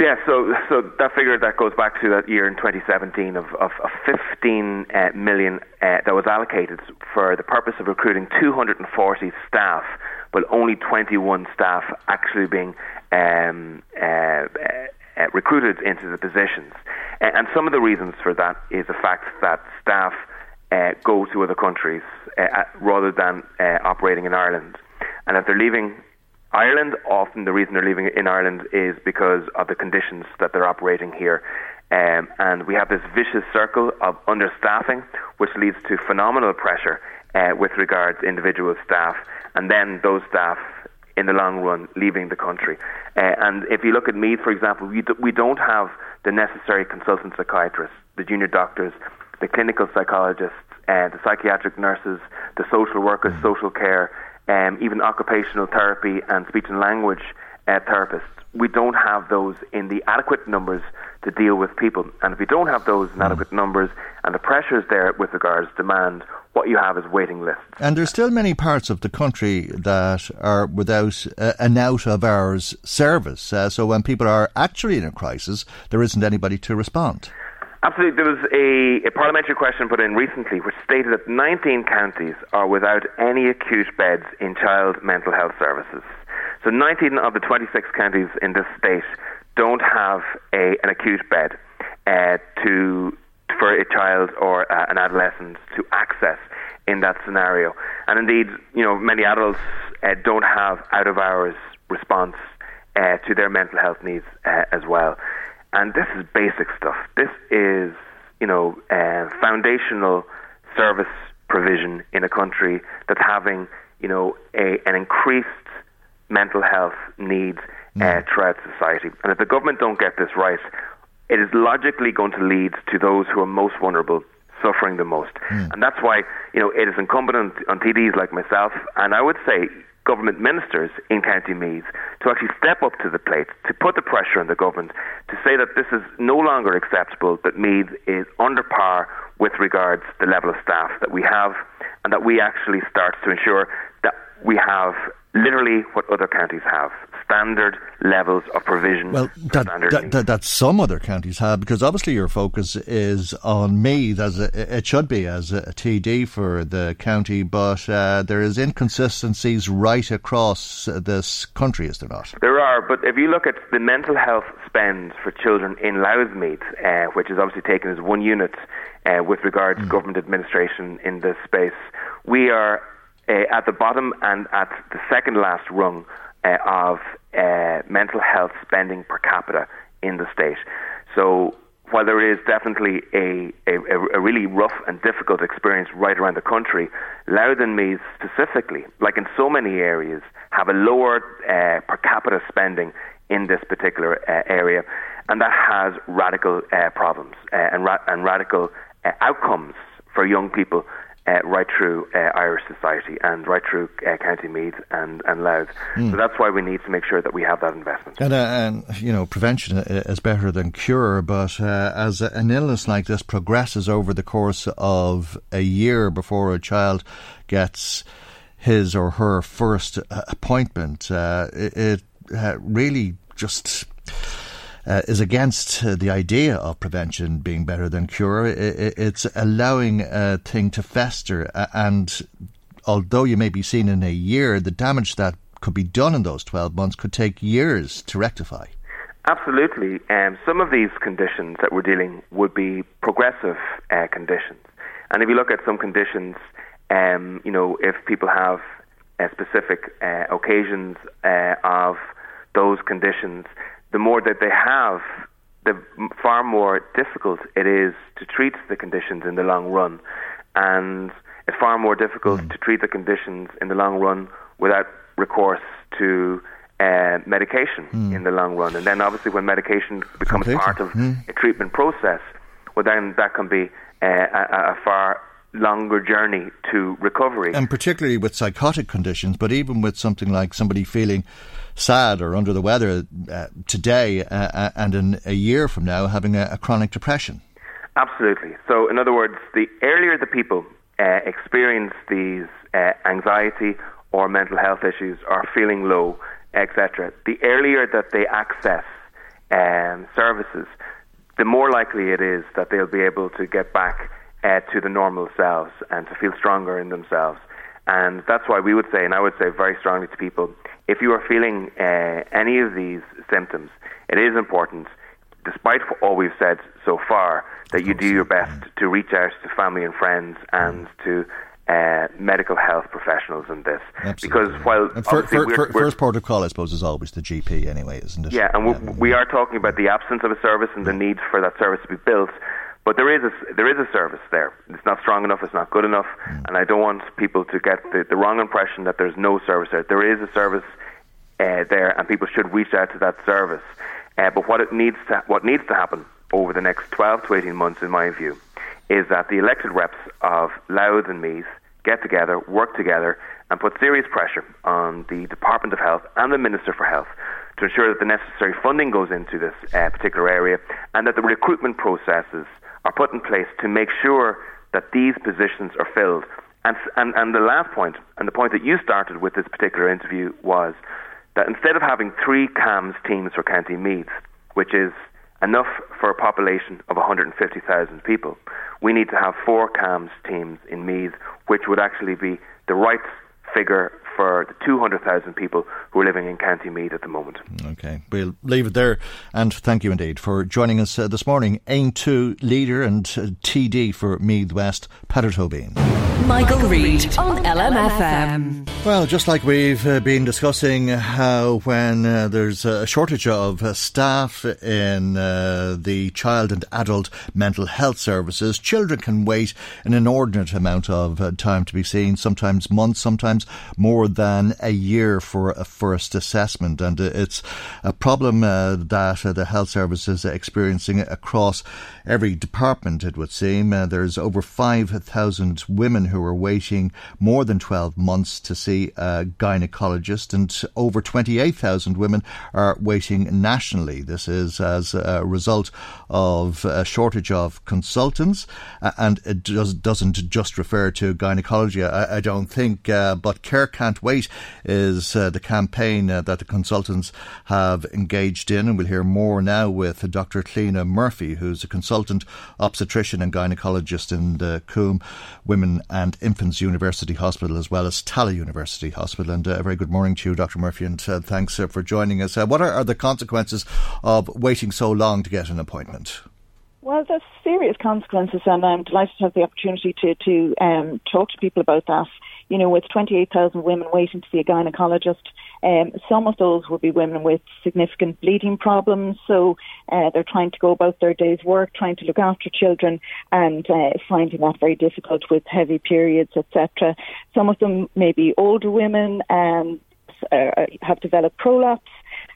Yeah, so so that figure that goes back to that year in 2017 of of, of 15 uh, million uh, that was allocated for the purpose of recruiting 240 staff, but only 21 staff actually being um, uh, uh recruited into the positions. And some of the reasons for that is the fact that staff uh, go to other countries uh, rather than operating in Ireland, and if they're leaving Ireland, often the reason they're leaving in Ireland is because of the conditions that they're operating here. Um, and we have this vicious circle of understaffing, which leads to phenomenal pressure uh, with regards to individual staff, and then those staff in the long run leaving the country. Uh, and if you look at Meath, for example, we, do, we don't have the necessary consultant psychiatrists, the junior doctors, the clinical psychologists, uh, the psychiatric nurses, the social workers, mm. social care, um, even occupational therapy and speech and language uh, therapists. We don't have those in the adequate numbers to deal with people. And if you don't have those in mm. adequate numbers and the pressures there with regards to demand, what you have is waiting lists. And there's still many parts of the country that are without uh, an out of hours service. Uh, so when people are actually in a crisis, there isn't anybody to respond. Absolutely. There was a, a, parliamentary question put in recently which stated that 19 counties are without any acute beds in child mental health services. So 19 of the 26 counties in this state don't have a, an acute bed uh, to for a child or uh, an adolescent to access in that scenario. And indeed, you know, many adults uh, don't have out of hours response uh, to their mental health needs uh, as well. And this is basic stuff. This is, you know, uh, foundational service provision in a country that's having, you know, a, an increased mental health needs uh, mm. throughout society. And if the government don't get this right, it is logically going to lead to those who are most vulnerable suffering the most. Mm. And that's why, you know, it is incumbent on, on TDs like myself, and I would say government ministers in County Meath to actually step up to the plate, to put the pressure on the government, to say that this is no longer acceptable, that Meath is under par with regards to the level of staff that we have, and that we actually start to ensure that we have literally what other counties have standard levels of provision. Well, that, that, that, that, some other counties have, because obviously your focus is on Meath, as a, it should be, as a, TD for the county, but uh, there is inconsistencies right across this country, is there not? There are, but if you look at the mental health spend for children in Louth Meath, uh, which is obviously taken as one unit uh, with regard to mm. government administration in this space, we are uh, at the bottom and at the second last rung uh, of uh, mental health spending per capita in the state. So while there is definitely a, a, a, really rough and difficult experience right around the country, Louth and Meath specifically, like in so many areas, have a lower uh, per capita spending in this particular uh, area, and that has radical uh, problems uh, and, ra- and radical uh, outcomes for young people uh, right through uh, Irish society and right through uh, County Meath and, and Louth. Mm. So that's why we need to make sure that we have that investment. And, uh, and you know, prevention is better than cure, but uh, as an illness like this progresses over the course of a year before a child gets his or her first uh, appointment, it, it really just uh, is against uh, the idea of prevention being better than cure. It's allowing a thing to fester, and although you may be seen in a year, the damage that could be done in those 12 months could take years to rectify. Absolutely. Um, some of these conditions that we're dealing would be progressive uh, conditions. And if you look at some conditions, um, you know, if people have uh, specific uh, occasions uh, of those conditions, the more that they have, the far more difficult it is to treat the conditions in the long run. And it's far more difficult mm. to treat the conditions in the long run without recourse to uh, medication mm. in the long run. And then obviously when medication becomes Completely. part of mm. a treatment process, well then that can be uh, a, a far longer journey to recovery. And particularly with psychotic conditions, but even with something like somebody feeling sad or under the weather uh, today uh, uh, and in a year from now having a, a, chronic depression. Absolutely. So, in other words, the earlier the people uh, experience these uh, anxiety or mental health issues or feeling low, etc., the earlier that they access um, services, the more likely it is that they'll be able to get back uh, to the normal selves and to feel stronger in themselves. And that's why we would say, and I would say very strongly to people, if you are feeling uh, any of these symptoms, it is important, despite all we've said so far, that you do your best to reach out to family and friends and to uh, medical health professionals in this. Absolutely. Because while for, for, we're, for, first protocol, I suppose, is always the GP anyway, isn't it? Yeah, and yeah. We, we are talking about the absence of a service and the need for that service to be built. But there is a, there is a service there. It's not strong enough. It's not good enough. And I don't want people to get the, the wrong impression that there's no service there. There is a service uh, there, and people should reach out to that service. Uh, but what it needs to what needs to happen over the next 12 to 18 months, in my view, is that the elected reps of Louth and Meath get together, work together, and put serious pressure on the Department of Health and the Minister for Health to ensure that the necessary funding goes into this uh, particular area and that the recruitment processes are put in place to make sure that these positions are filled. And, and, and the last point, and the point that you started with this particular interview, was that instead of having three CAMHS teams for County Meath, which is enough for a population of 150,000 people, we need to have four CAMHS teams in Meath, which would actually be the right figure for the 200,000 people who are living in County Meath at the moment. Okay, we'll leave it there. And thank you indeed for joining us uh, this morning. Aontú leader and uh, TD for Meath West, Peadar Tóibín. Michael, Michael Reade on LMFM. Well, just like we've uh, been discussing how when uh, there's a shortage of uh, staff in uh, the child and adult mental health services, children can wait an inordinate amount of time to be seen, sometimes months, sometimes more than a year for a first assessment. And it's a problem uh, that uh, the health service is experiencing across every department, it would seem. Uh, there's over 5,000 women who are waiting more than 12 months to see a gynecologist, and over 28,000 women are waiting nationally. This is as a result of a shortage of consultants, uh, and it does, doesn't just refer to gynecology, I, I don't think, uh, but care can't Wait is uh, the campaign uh, that the consultants have engaged in. And we'll hear more now with Dr. Cliona Murphy, who's a consultant obstetrician and gynecologist in the Coombe Women and Infants University Hospital as well as Tallaght University Hospital. And uh, a very good morning to you, Dr. Murphy, and uh, thanks uh, for joining us. what are, are the consequences of waiting so long to get an appointment? Well, there's serious consequences, and I'm delighted to have the opportunity to to um, talk to people about that. You know, with 28,000 women waiting to see a gynecologist, um, some of those will be women with significant bleeding problems. So uh, they're trying to go about their day's work, trying to look after children, and uh, finding that very difficult with heavy periods, etc. Some of them may be older women and um, have developed prolapse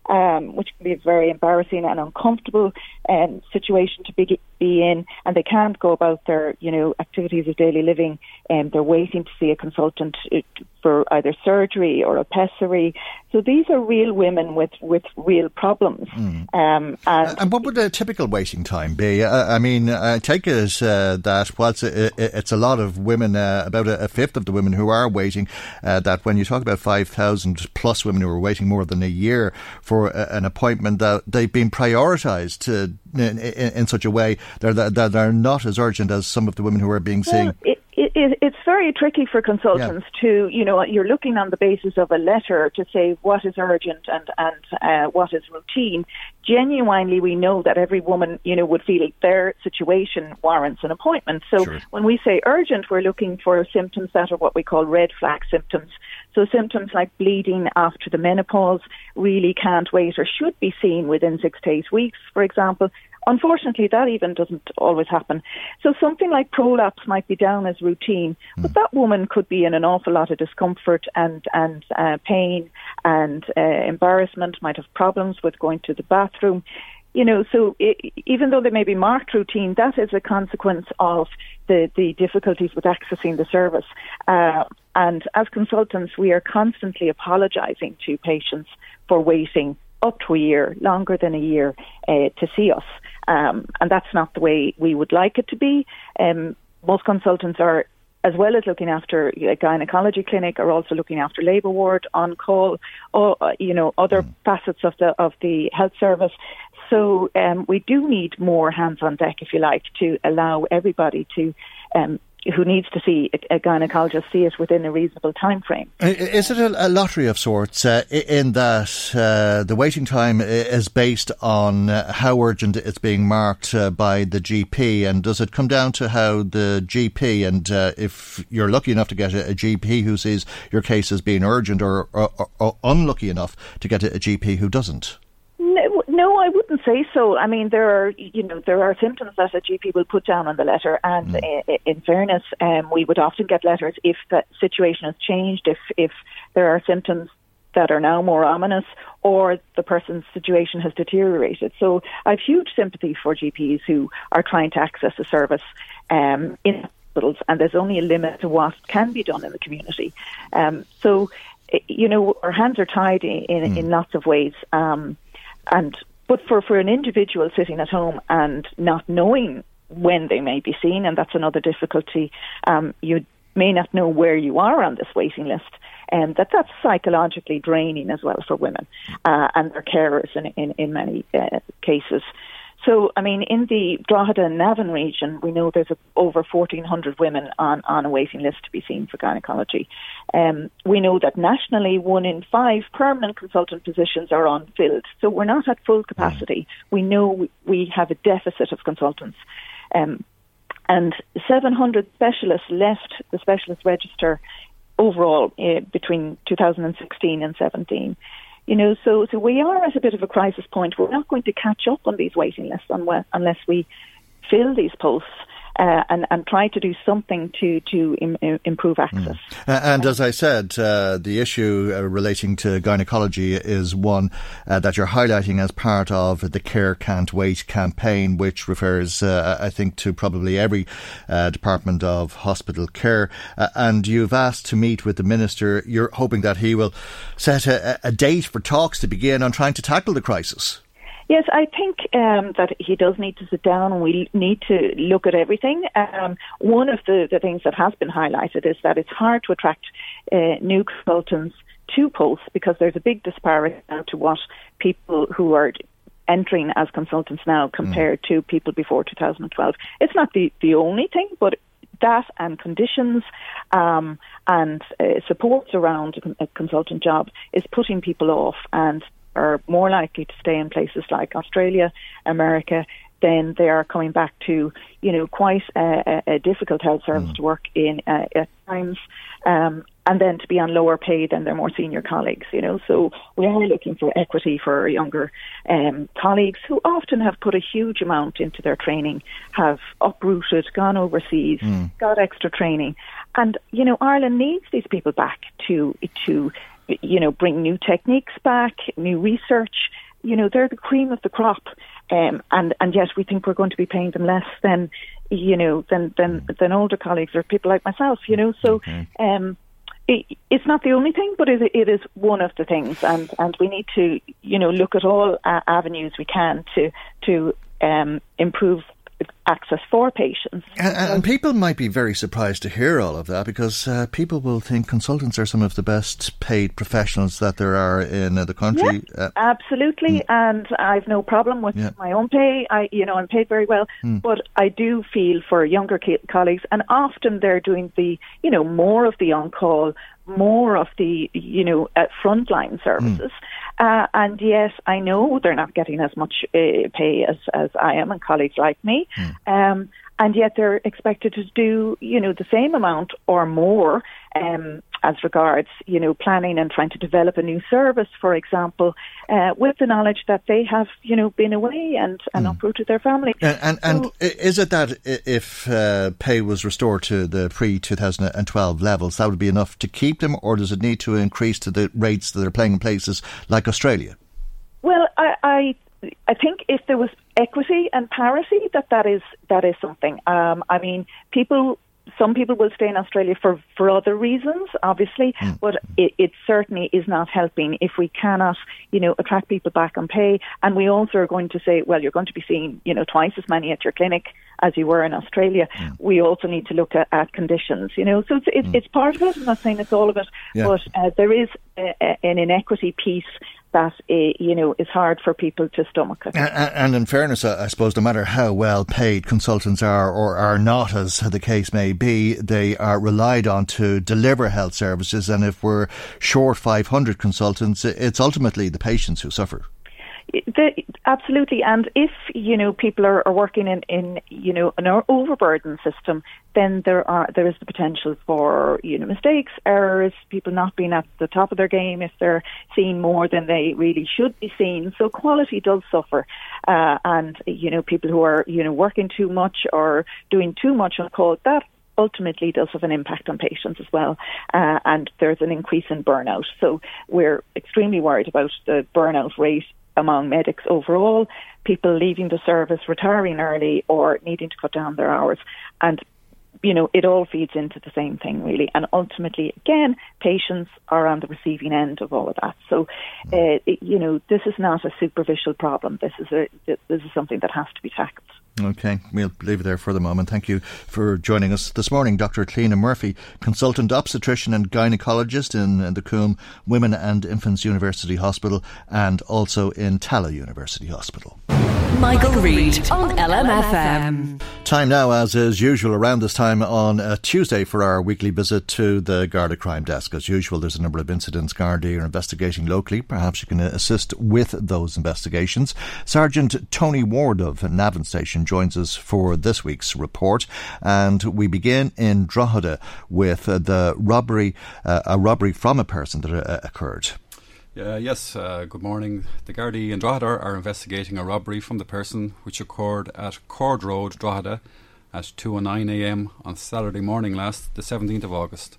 um, which can be a very embarrassing and uncomfortable um, situation to be, be in, and they can't go about their, you know, activities of daily living, and they're waiting to see a consultant uh, for either surgery or a pessary. So these are real women with, with real problems. Mm. Um, and, and, what would a typical waiting time be? Uh, I mean, I take it uh, that whilst it, it's a lot of women, uh, about a, a, fifth of the women who are waiting, uh, that when you talk about 5,000 plus women who are waiting more than a year for a, an appointment that they've been prioritised in, in, in, such a way that, that, that are not as urgent as some of the women who are being well, seen. It, it, it's very tricky for consultants yeah. to, you know, you're looking on the basis of a letter to say what is urgent and and uh, what is routine. Genuinely, we know that every woman, you know, would feel their situation warrants an appointment. So sure. when we say urgent, we're looking for symptoms that are what we call red flag symptoms. So symptoms like bleeding after the menopause really can't wait or should be seen within six to eight weeks, for example. Unfortunately, that even doesn't always happen. So something like prolapse might be down as routine, mm. but that woman could be in an awful lot of discomfort and and uh, pain and uh, embarrassment. Might have problems with going to the bathroom. You know, so it, even though they may be marked routine, that is a consequence of the, the difficulties with accessing the service. Uh, and as consultants, we are constantly apologising to patients for waiting up to a year, longer than a year, uh, to see us. Um, and that's not the way we would like it to be. Um, most consultants are, as well as looking after a gynecology clinic, are also looking after labour ward, on call, or uh, you know other mm. facets of the of the health service. So um, we do need more hands on deck, if you like, to allow everybody to um, who needs to see a, a gynecologist see it within a reasonable time frame. Is it a, lottery of sorts uh, in that uh, the waiting time is based on uh, how urgent it's being marked uh, by the GP, and does it come down to how the GP and uh, if you're lucky enough to get a, a, GP who sees your case as being urgent, or, or, or unlucky enough to get a GP who doesn't? No, I wouldn't say so. I mean, there are, you know, there are symptoms that a GP will put down on the letter, and mm. in, in, fairness, um, we would often get letters if the situation has changed, if if there are symptoms that are now more ominous, or the person's situation has deteriorated. So, I have huge sympathy for GPs who are trying to access a service um, in hospitals, and there's only a limit to what can be done in the community. Um, so, you know, our hands are tied in, in, mm. in lots of ways. Um, and but for, for an individual sitting at home and not knowing when they may be seen, and that's another difficulty, um, you may not know where you are on this waiting list. And that that's psychologically draining as well for women uh, and their carers in, in, in many uh, cases. So, I mean, in the Drogheda and Navan region, we know there's a, over 1,400 women on, on a waiting list to be seen for gynecology. Um, we know that nationally, one in five permanent consultant positions are unfilled. So we're not at full capacity. We know we, we have a deficit of consultants. Um, and 700 specialists left the specialist register overall uh, between 2016 and 17. You know, so so we are at a bit of a crisis point. We're not going to catch up on these waiting lists unless we fill these posts uh, and, and try to do something to, to Im- improve access. Mm. And as I said, uh, the issue uh, relating to gynecology is one uh, that you're highlighting as part of the Care Can't Wait campaign, which refers, uh, I think, to probably every uh, department of hospital care. and you've asked to meet with the Minister. You're hoping that he will set a, a date for talks to begin on trying to tackle the crisis. Yes, I think um, that he does need to sit down and we need to look at everything. Um, one of the, the things that has been highlighted is that it's hard to attract uh, new consultants to Pulse because there's a big disparity now to what people who are entering as consultants now compared mm. to people before 2012. It's not the, the only thing, but that and conditions um, and uh, supports around a consultant job is putting people off and are more likely to stay in places like Australia, America, then they are coming back to, you know, quite a, a difficult health service mm. to work in uh, at times. Um, and then to be on lower pay than their more senior colleagues, you know. So we are looking for equity for our younger um, colleagues who often have put a huge amount into their training, have uprooted, gone overseas, mm. got extra training, and you know Ireland needs these people back to to you know bring new techniques back, new research. You know they're the cream of the crop, um, and and yet we think we're going to be paying them less than you know than than than older colleagues or people like myself. You know so. Okay. Um, it, it's not the only thing, but it, it is one of the things, and, and we need to, you know, look at all uh, avenues we can to to um, improve access for patients. And, and, people might be very surprised to hear all of that because uh, people will think consultants are some of the best paid professionals that there are in uh, the country. Yeah, uh, absolutely, mm. and I've no problem with yeah. my own pay. I, you know, I'm paid very well, mm. but I do feel for younger colleagues, and often they're doing the, you know, more of the on-call, more of the, you know, uh, frontline services. Mm. Uh, and yes, I know they're not getting as much uh, pay as, as I am and colleagues like me. Um, and yet they're expected to do, you know, the same amount or more um, as regards, you know, planning and trying to develop a new service, for example, uh, with the knowledge that they have, you know, been away and, and mm. uprooted their family. And, and, and is it that if uh, pay was restored to the pre 2012 levels, that would be enough to keep them, or does it need to increase to the rates that are playing in places like Australia? Well, I, I I think if there was equity and parity, that that is that is something. Um, I mean, people. Some people will stay in Australia for, for other reasons, obviously, mm. but it, it certainly is not helping if we cannot, you know, attract people back on pay. And we also are going to say, well, you're going to be seeing, you know, twice as many at your clinic as you were in Australia. Mm. We also need to look at, at conditions, you know. So it's, it's, mm. it's, part of it. I'm not saying it's all of it, yeah. but uh, there is a, a, an inequity piece that uh, you know is hard for people to stomach it. And, and in fairness, I suppose no matter how well paid consultants are or are not, as the case may be, they are relied on to deliver health services. And if we're short 500 consultants, it's ultimately the patients who suffer. The, absolutely, and if you know people are, are working in, in you know an overburden system, then there are there is the potential for you know mistakes, errors, people not being at the top of their game if they're seeing more than they really should be seeing. So quality does suffer, uh, and you know people who are you know working too much or doing too much on call that ultimately does have an impact on patients as well. Uh, and there's an increase in burnout. So we're extremely worried about the burnout rate among medics overall, people leaving the service, retiring early, or needing to cut down their hours. And you know, it all feeds into the same thing, really. And ultimately, again, patients are on the receiving end of all of that. So, uh, it, you know, this is not a superficial problem. This is a this is something that has to be tackled. Okay, we'll leave it there for the moment. Thank you for joining us this morning, Dr. Cliona Murphy, consultant obstetrician and gynecologist in the Coombe Women and Infants University Hospital and also in Tallaght University Hospital. Michael, Reade on LMFM. Time now, as is usual, around this time on a Tuesday for our weekly visit to the Garda Crime Desk. As usual, there's a number of incidents Garda are investigating locally. Perhaps you can assist with those investigations. Sergeant Tony Ward of Navan Station joins us for this week's report, and we begin in Drogheda with the robbery, uh, a robbery from a person that uh, occurred. Uh, yes, uh, good morning. The Gardaí in Drogheda are investigating a robbery from the person which occurred at Cord Road, Drogheda at 2.09am on Saturday morning last, the 17th of August.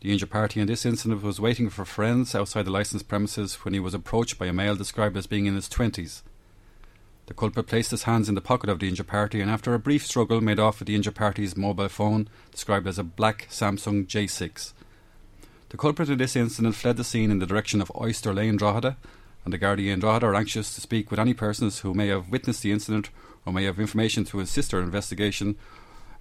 The injured party in this incident was waiting for friends outside the licensed premises when he was approached by a male described as being in his 20s. The culprit placed his hands in the pocket of the injured party and after a brief struggle made off with the injured party's mobile phone, described as a black Samsung J6. The culprit in this incident fled the scene in the direction of Oyster Lane, Drogheda, And the Gardaí in Drogheda are anxious to speak with any persons who may have witnessed the incident or may have information to assist their investigation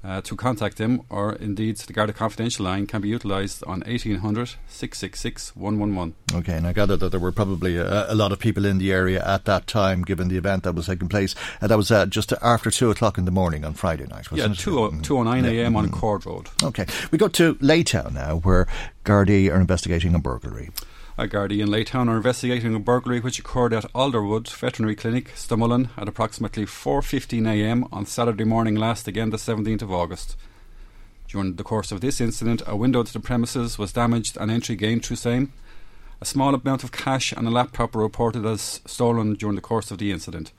uh, to contact them, or indeed the Garda Confidential line can be utilised on 1800 666 111. Okay, and I gather that there were probably a, a, lot of people in the area at that time, given the event that was taking place. And that was uh, just after 2 o'clock in the morning on Friday night, wasn't yeah, 2 mm-hmm. 2.09 a.m. on Cord Road. Okay, we go to Laytown now, where Gardaí are investigating a burglary. A Gardaí in Laytown are investigating a burglary which occurred at Alderwood Veterinary Clinic, Stamullen, at approximately 4.15am on Saturday morning last, again the 17th of August. During the course of this incident, a window to the premises was damaged and entry gained through same. A small amount of cash and a laptop were reported as stolen during the course of the incident.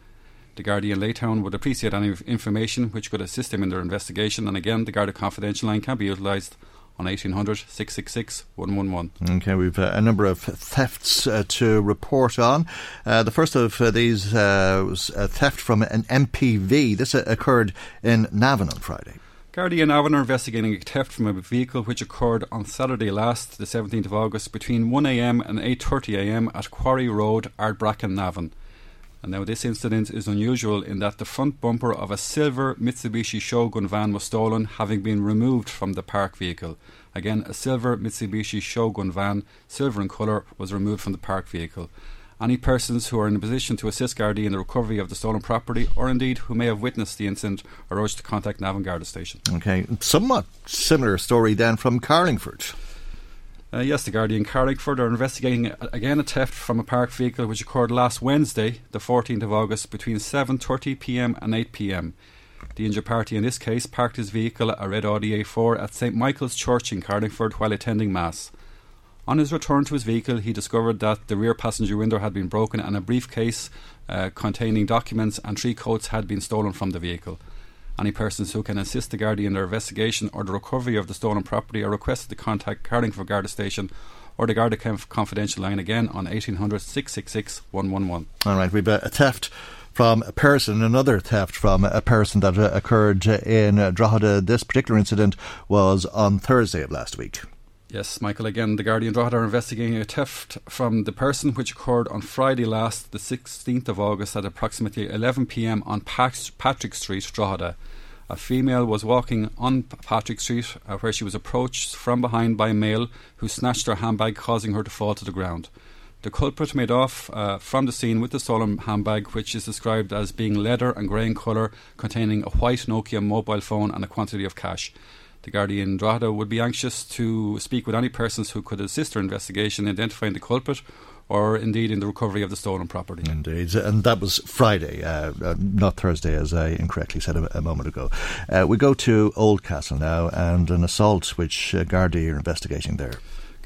The Gardaí in Laytown would appreciate any information which could assist them in their investigation, and again, the Garda confidential line can be utilised on 1800 666 111. Okay, we've uh, a number of thefts uh, to report on. Uh, the first of uh, these uh, was a theft from an MPV. This uh, occurred in Navan on Friday. Gardaí and Navan are investigating a theft from a vehicle which occurred on Saturday last, the 17th of August, between 1am and 8.30am at Quarry Road, Ardbrackan, Navan. And now this incident is unusual in that the front bumper of a silver Mitsubishi Shogun van was stolen, having been removed from the park vehicle. Again, a silver Mitsubishi Shogun van, silver in colour, was removed from the park vehicle. Any persons who are in a position to assist Gardaí in the recovery of the stolen property, or indeed who may have witnessed the incident, are urged to contact Navan Garda Station. Okay, somewhat similar story then from Carlingford. Uh, yes, the Guardian Carlingford are investigating uh, again a theft from a parked vehicle which occurred last Wednesday, the 14th of August, between 7:30 p.m. and 8 p.m. The injured party in this case parked his vehicle, a red Audi A4, at St Michael's Church in Carlingford while attending Mass. On his return to his vehicle, he discovered that the rear passenger window had been broken and a briefcase uh, containing documents and three coats had been stolen from the vehicle. Any persons who can assist the Gardaí in their investigation or the recovery of the stolen property are requested to contact Carlingford Garda Station or the Garda Confidential line again on 1800 666 111. All right, we've a theft from a person, another theft from a person that uh, occurred in uh, Drogheda. This particular incident was on Thursday of last week. Yes, Michael, again, the Gardaí in Drogheda are investigating a theft from the person which occurred on Friday last, the 16th of August, at approximately 11pm on Patrick Street, Drogheda. A female was walking on Patrick Street uh, where she was approached from behind by a male who snatched her handbag, causing her to fall to the ground. The culprit made off uh, from the scene with the stolen handbag, which is described as being leather and grey in colour, containing a white Nokia mobile phone and a quantity of cash. The Gardaí in Drogheda would be anxious to speak with any persons who could assist her investigation in identifying the culprit or indeed in the recovery of the stolen property. Indeed, and that was Friday, uh, uh, not Thursday, as I incorrectly said a, a moment ago. Uh, we go to Oldcastle now and an assault which uh, Gardaí are investigating there.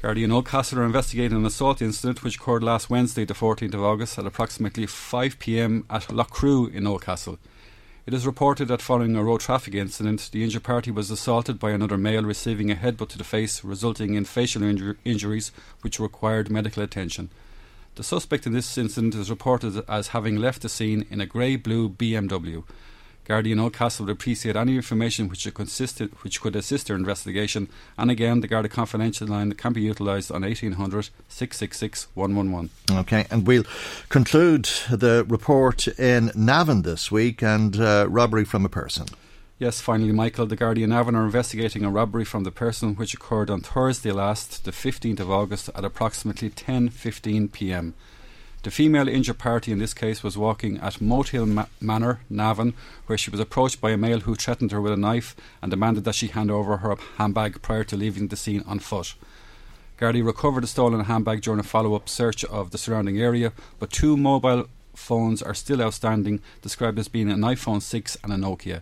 Gardaí in Oldcastle are investigating an assault incident which occurred last Wednesday, the 14th of August, at approximately 5 pm at Loughcrew in Oldcastle. It is reported that following a road traffic incident, the injured party was assaulted by another male, receiving a headbutt to the face, resulting in facial inju- injuries which required medical attention. The suspect in this incident is reported as having left the scene in a grey blue BMW. Gardaí in Oldcastle would appreciate any information which, which could assist their investigation, and again, the Garda Confidential line can be utilised on 1800 666 111. Okay, and we'll conclude the report in Navan this week and uh, robbery from a person. Yes, finally, Michael, the Guardian Navan are investigating a robbery from the person which occurred on Thursday last, the 15th of August, at approximately 10.15 pm. The female injured party in this case was walking at Motehill Ma- Manor, Navan, where she was approached by a male who threatened her with a knife and demanded that she hand over her handbag prior to leaving the scene on foot. Gardaí recovered the stolen handbag during a follow up search of the surrounding area, but two mobile phones are still outstanding, described as being an iPhone 6 and a Nokia.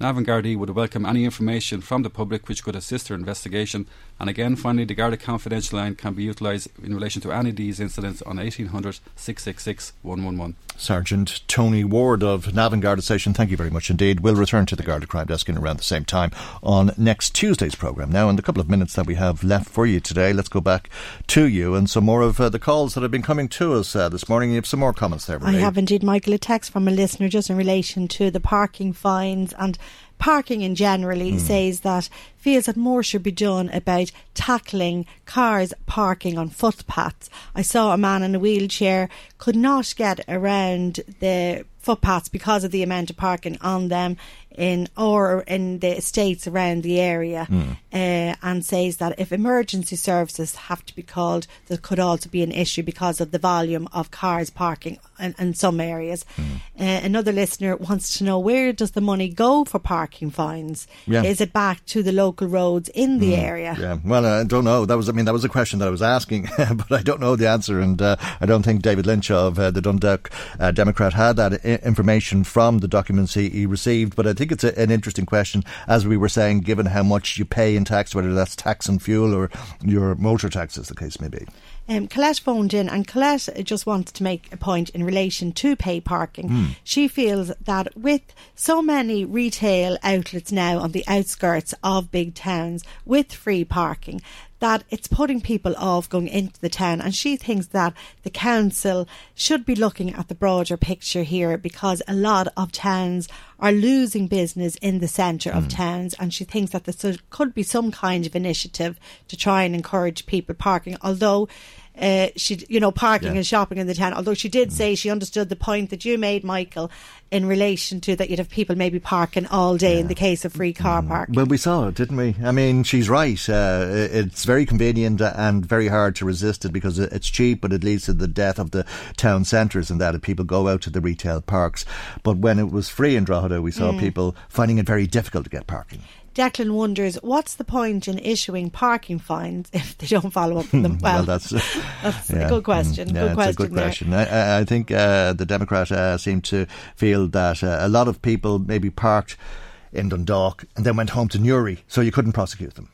Navan Gardaí would welcome any information from the public which could assist their investigation. And again, finally, the Garda confidential line can be utilised in relation to any of these incidents on 1800 666 111. Sergeant Tony Ward of Navan Garda Station, thank you very much indeed. We'll return to the Garda Crime Desk in around the same time on next Tuesday's programme. Now, in the couple of minutes that we have left for you today, let's go back to you and some more of uh, the calls that have been coming to us uh, this morning. You have some more comments there, I have indeed, Michael. A text from a listener just in relation to the parking fines and parking in generally, mm. says that feels that more should be done about tackling cars parking on footpaths. I saw a man in a wheelchair could not get around the footpaths because of the amount of parking on them in or in the estates around the area mm. uh, and says that if emergency services have to be called there could also be an issue because of the volume of cars parking in, in some areas mm. uh, another listener wants to know where does the money go for parking fines yeah. is it back to the local roads in the mm. area yeah well I don't know that was I mean that was a question that I was asking but I don't know the answer and uh, I don't think David Lynch of uh, the Dundalk uh, Democrat had that information from the documents he, he received. But I think it's a, an interesting question, as we were saying, given how much you pay in tax, whether that's tax and fuel or your motor tax, as the case may be. Um, Colette phoned in, and Colette just wants to make a point in relation to pay parking. Mm. She feels that with so many retail outlets now on the outskirts of big towns with free parking, that it's putting people off going into the town. And she thinks that the council should be looking at the broader picture here because a lot of towns are losing business in the centre mm. of hmm. towns. And she thinks that there could be some kind of initiative to try and encourage people parking, although uh, she, you know, parking yeah. and shopping in the town. Although she did mm. say she understood the point that you made, Michael, in relation to that you'd have people maybe parking all day yeah. in the case of free car mm. parking. Well, we saw it, didn't we? I mean, she's right. Uh, it's very convenient and very hard to resist it because it's cheap, but it leads to the death of the town centres and that if people go out to the retail parks. But when it was free in Drogheda, we saw mm. people finding it very difficult to get parking. Declan wonders what's the point in issuing parking fines if they don't follow up on them. Well, well that's, that's yeah, a good question. Yeah, good question. a good question. I, I, think uh, the Democrat uh, seem to feel that uh, a lot of people maybe parked in Dundalk and then went home to Newry, so you couldn't prosecute them.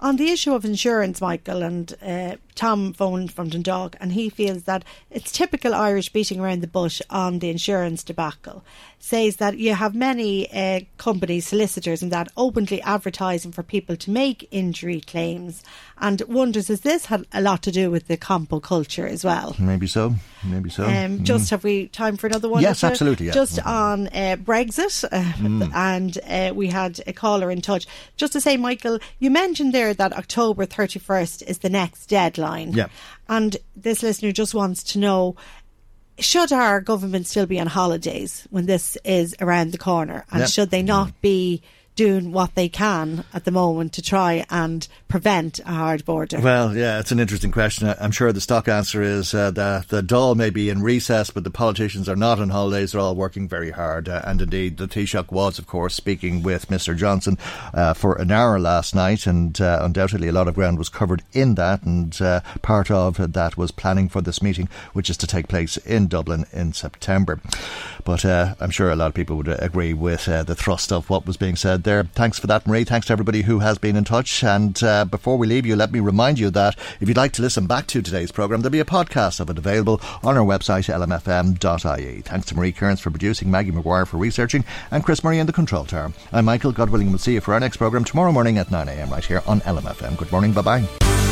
On the issue of insurance, Michael, and uh, Tom phoned from Dundalk, and he feels that it's typical Irish beating around the bush on the insurance debacle says that you have many uh, companies, solicitors, and that openly advertising for people to make injury claims, and wonders has this had a lot to do with the compo culture as well? Maybe so. Maybe so. Um, mm. Just have we time for another one? Yes, absolutely. Yeah. Just on uh, Brexit, uh, mm. and uh, we had a caller in touch. Just to say, Michael, you mentioned there that October thirty first is the next deadline. Yeah. And this listener just wants to know should our government still be on holidays when this is around the corner? And yep. should they not be doing what they can at the moment to try and prevent a hard border? Well, yeah, it's an interesting question. I'm sure the stock answer is uh, that the Dáil may be in recess, but the politicians are not on holidays. They're all working very hard. Uh, and indeed, the Taoiseach was, of course, speaking with Mr. Johnson uh, for an hour last night, and uh, undoubtedly a lot of ground was covered in that. And uh, part of that was planning for this meeting, which is to take place in Dublin in September. But uh, I'm sure a lot of people would agree with the thrust of what was being said there. Thanks for that, Marie. Thanks to everybody who has been in touch. And uh, before we leave you, let me remind you that if you'd like to listen back to today's programme, there'll be a podcast of it available on our website, lmfm.ie. Thanks to Marie Kearns for producing, Maggie McGuire for researching, and Chris Murray in the control tower. I'm Michael. God willing, we'll see you for our next programme tomorrow morning at 9am right here on LMFM. Good morning. Bye bye.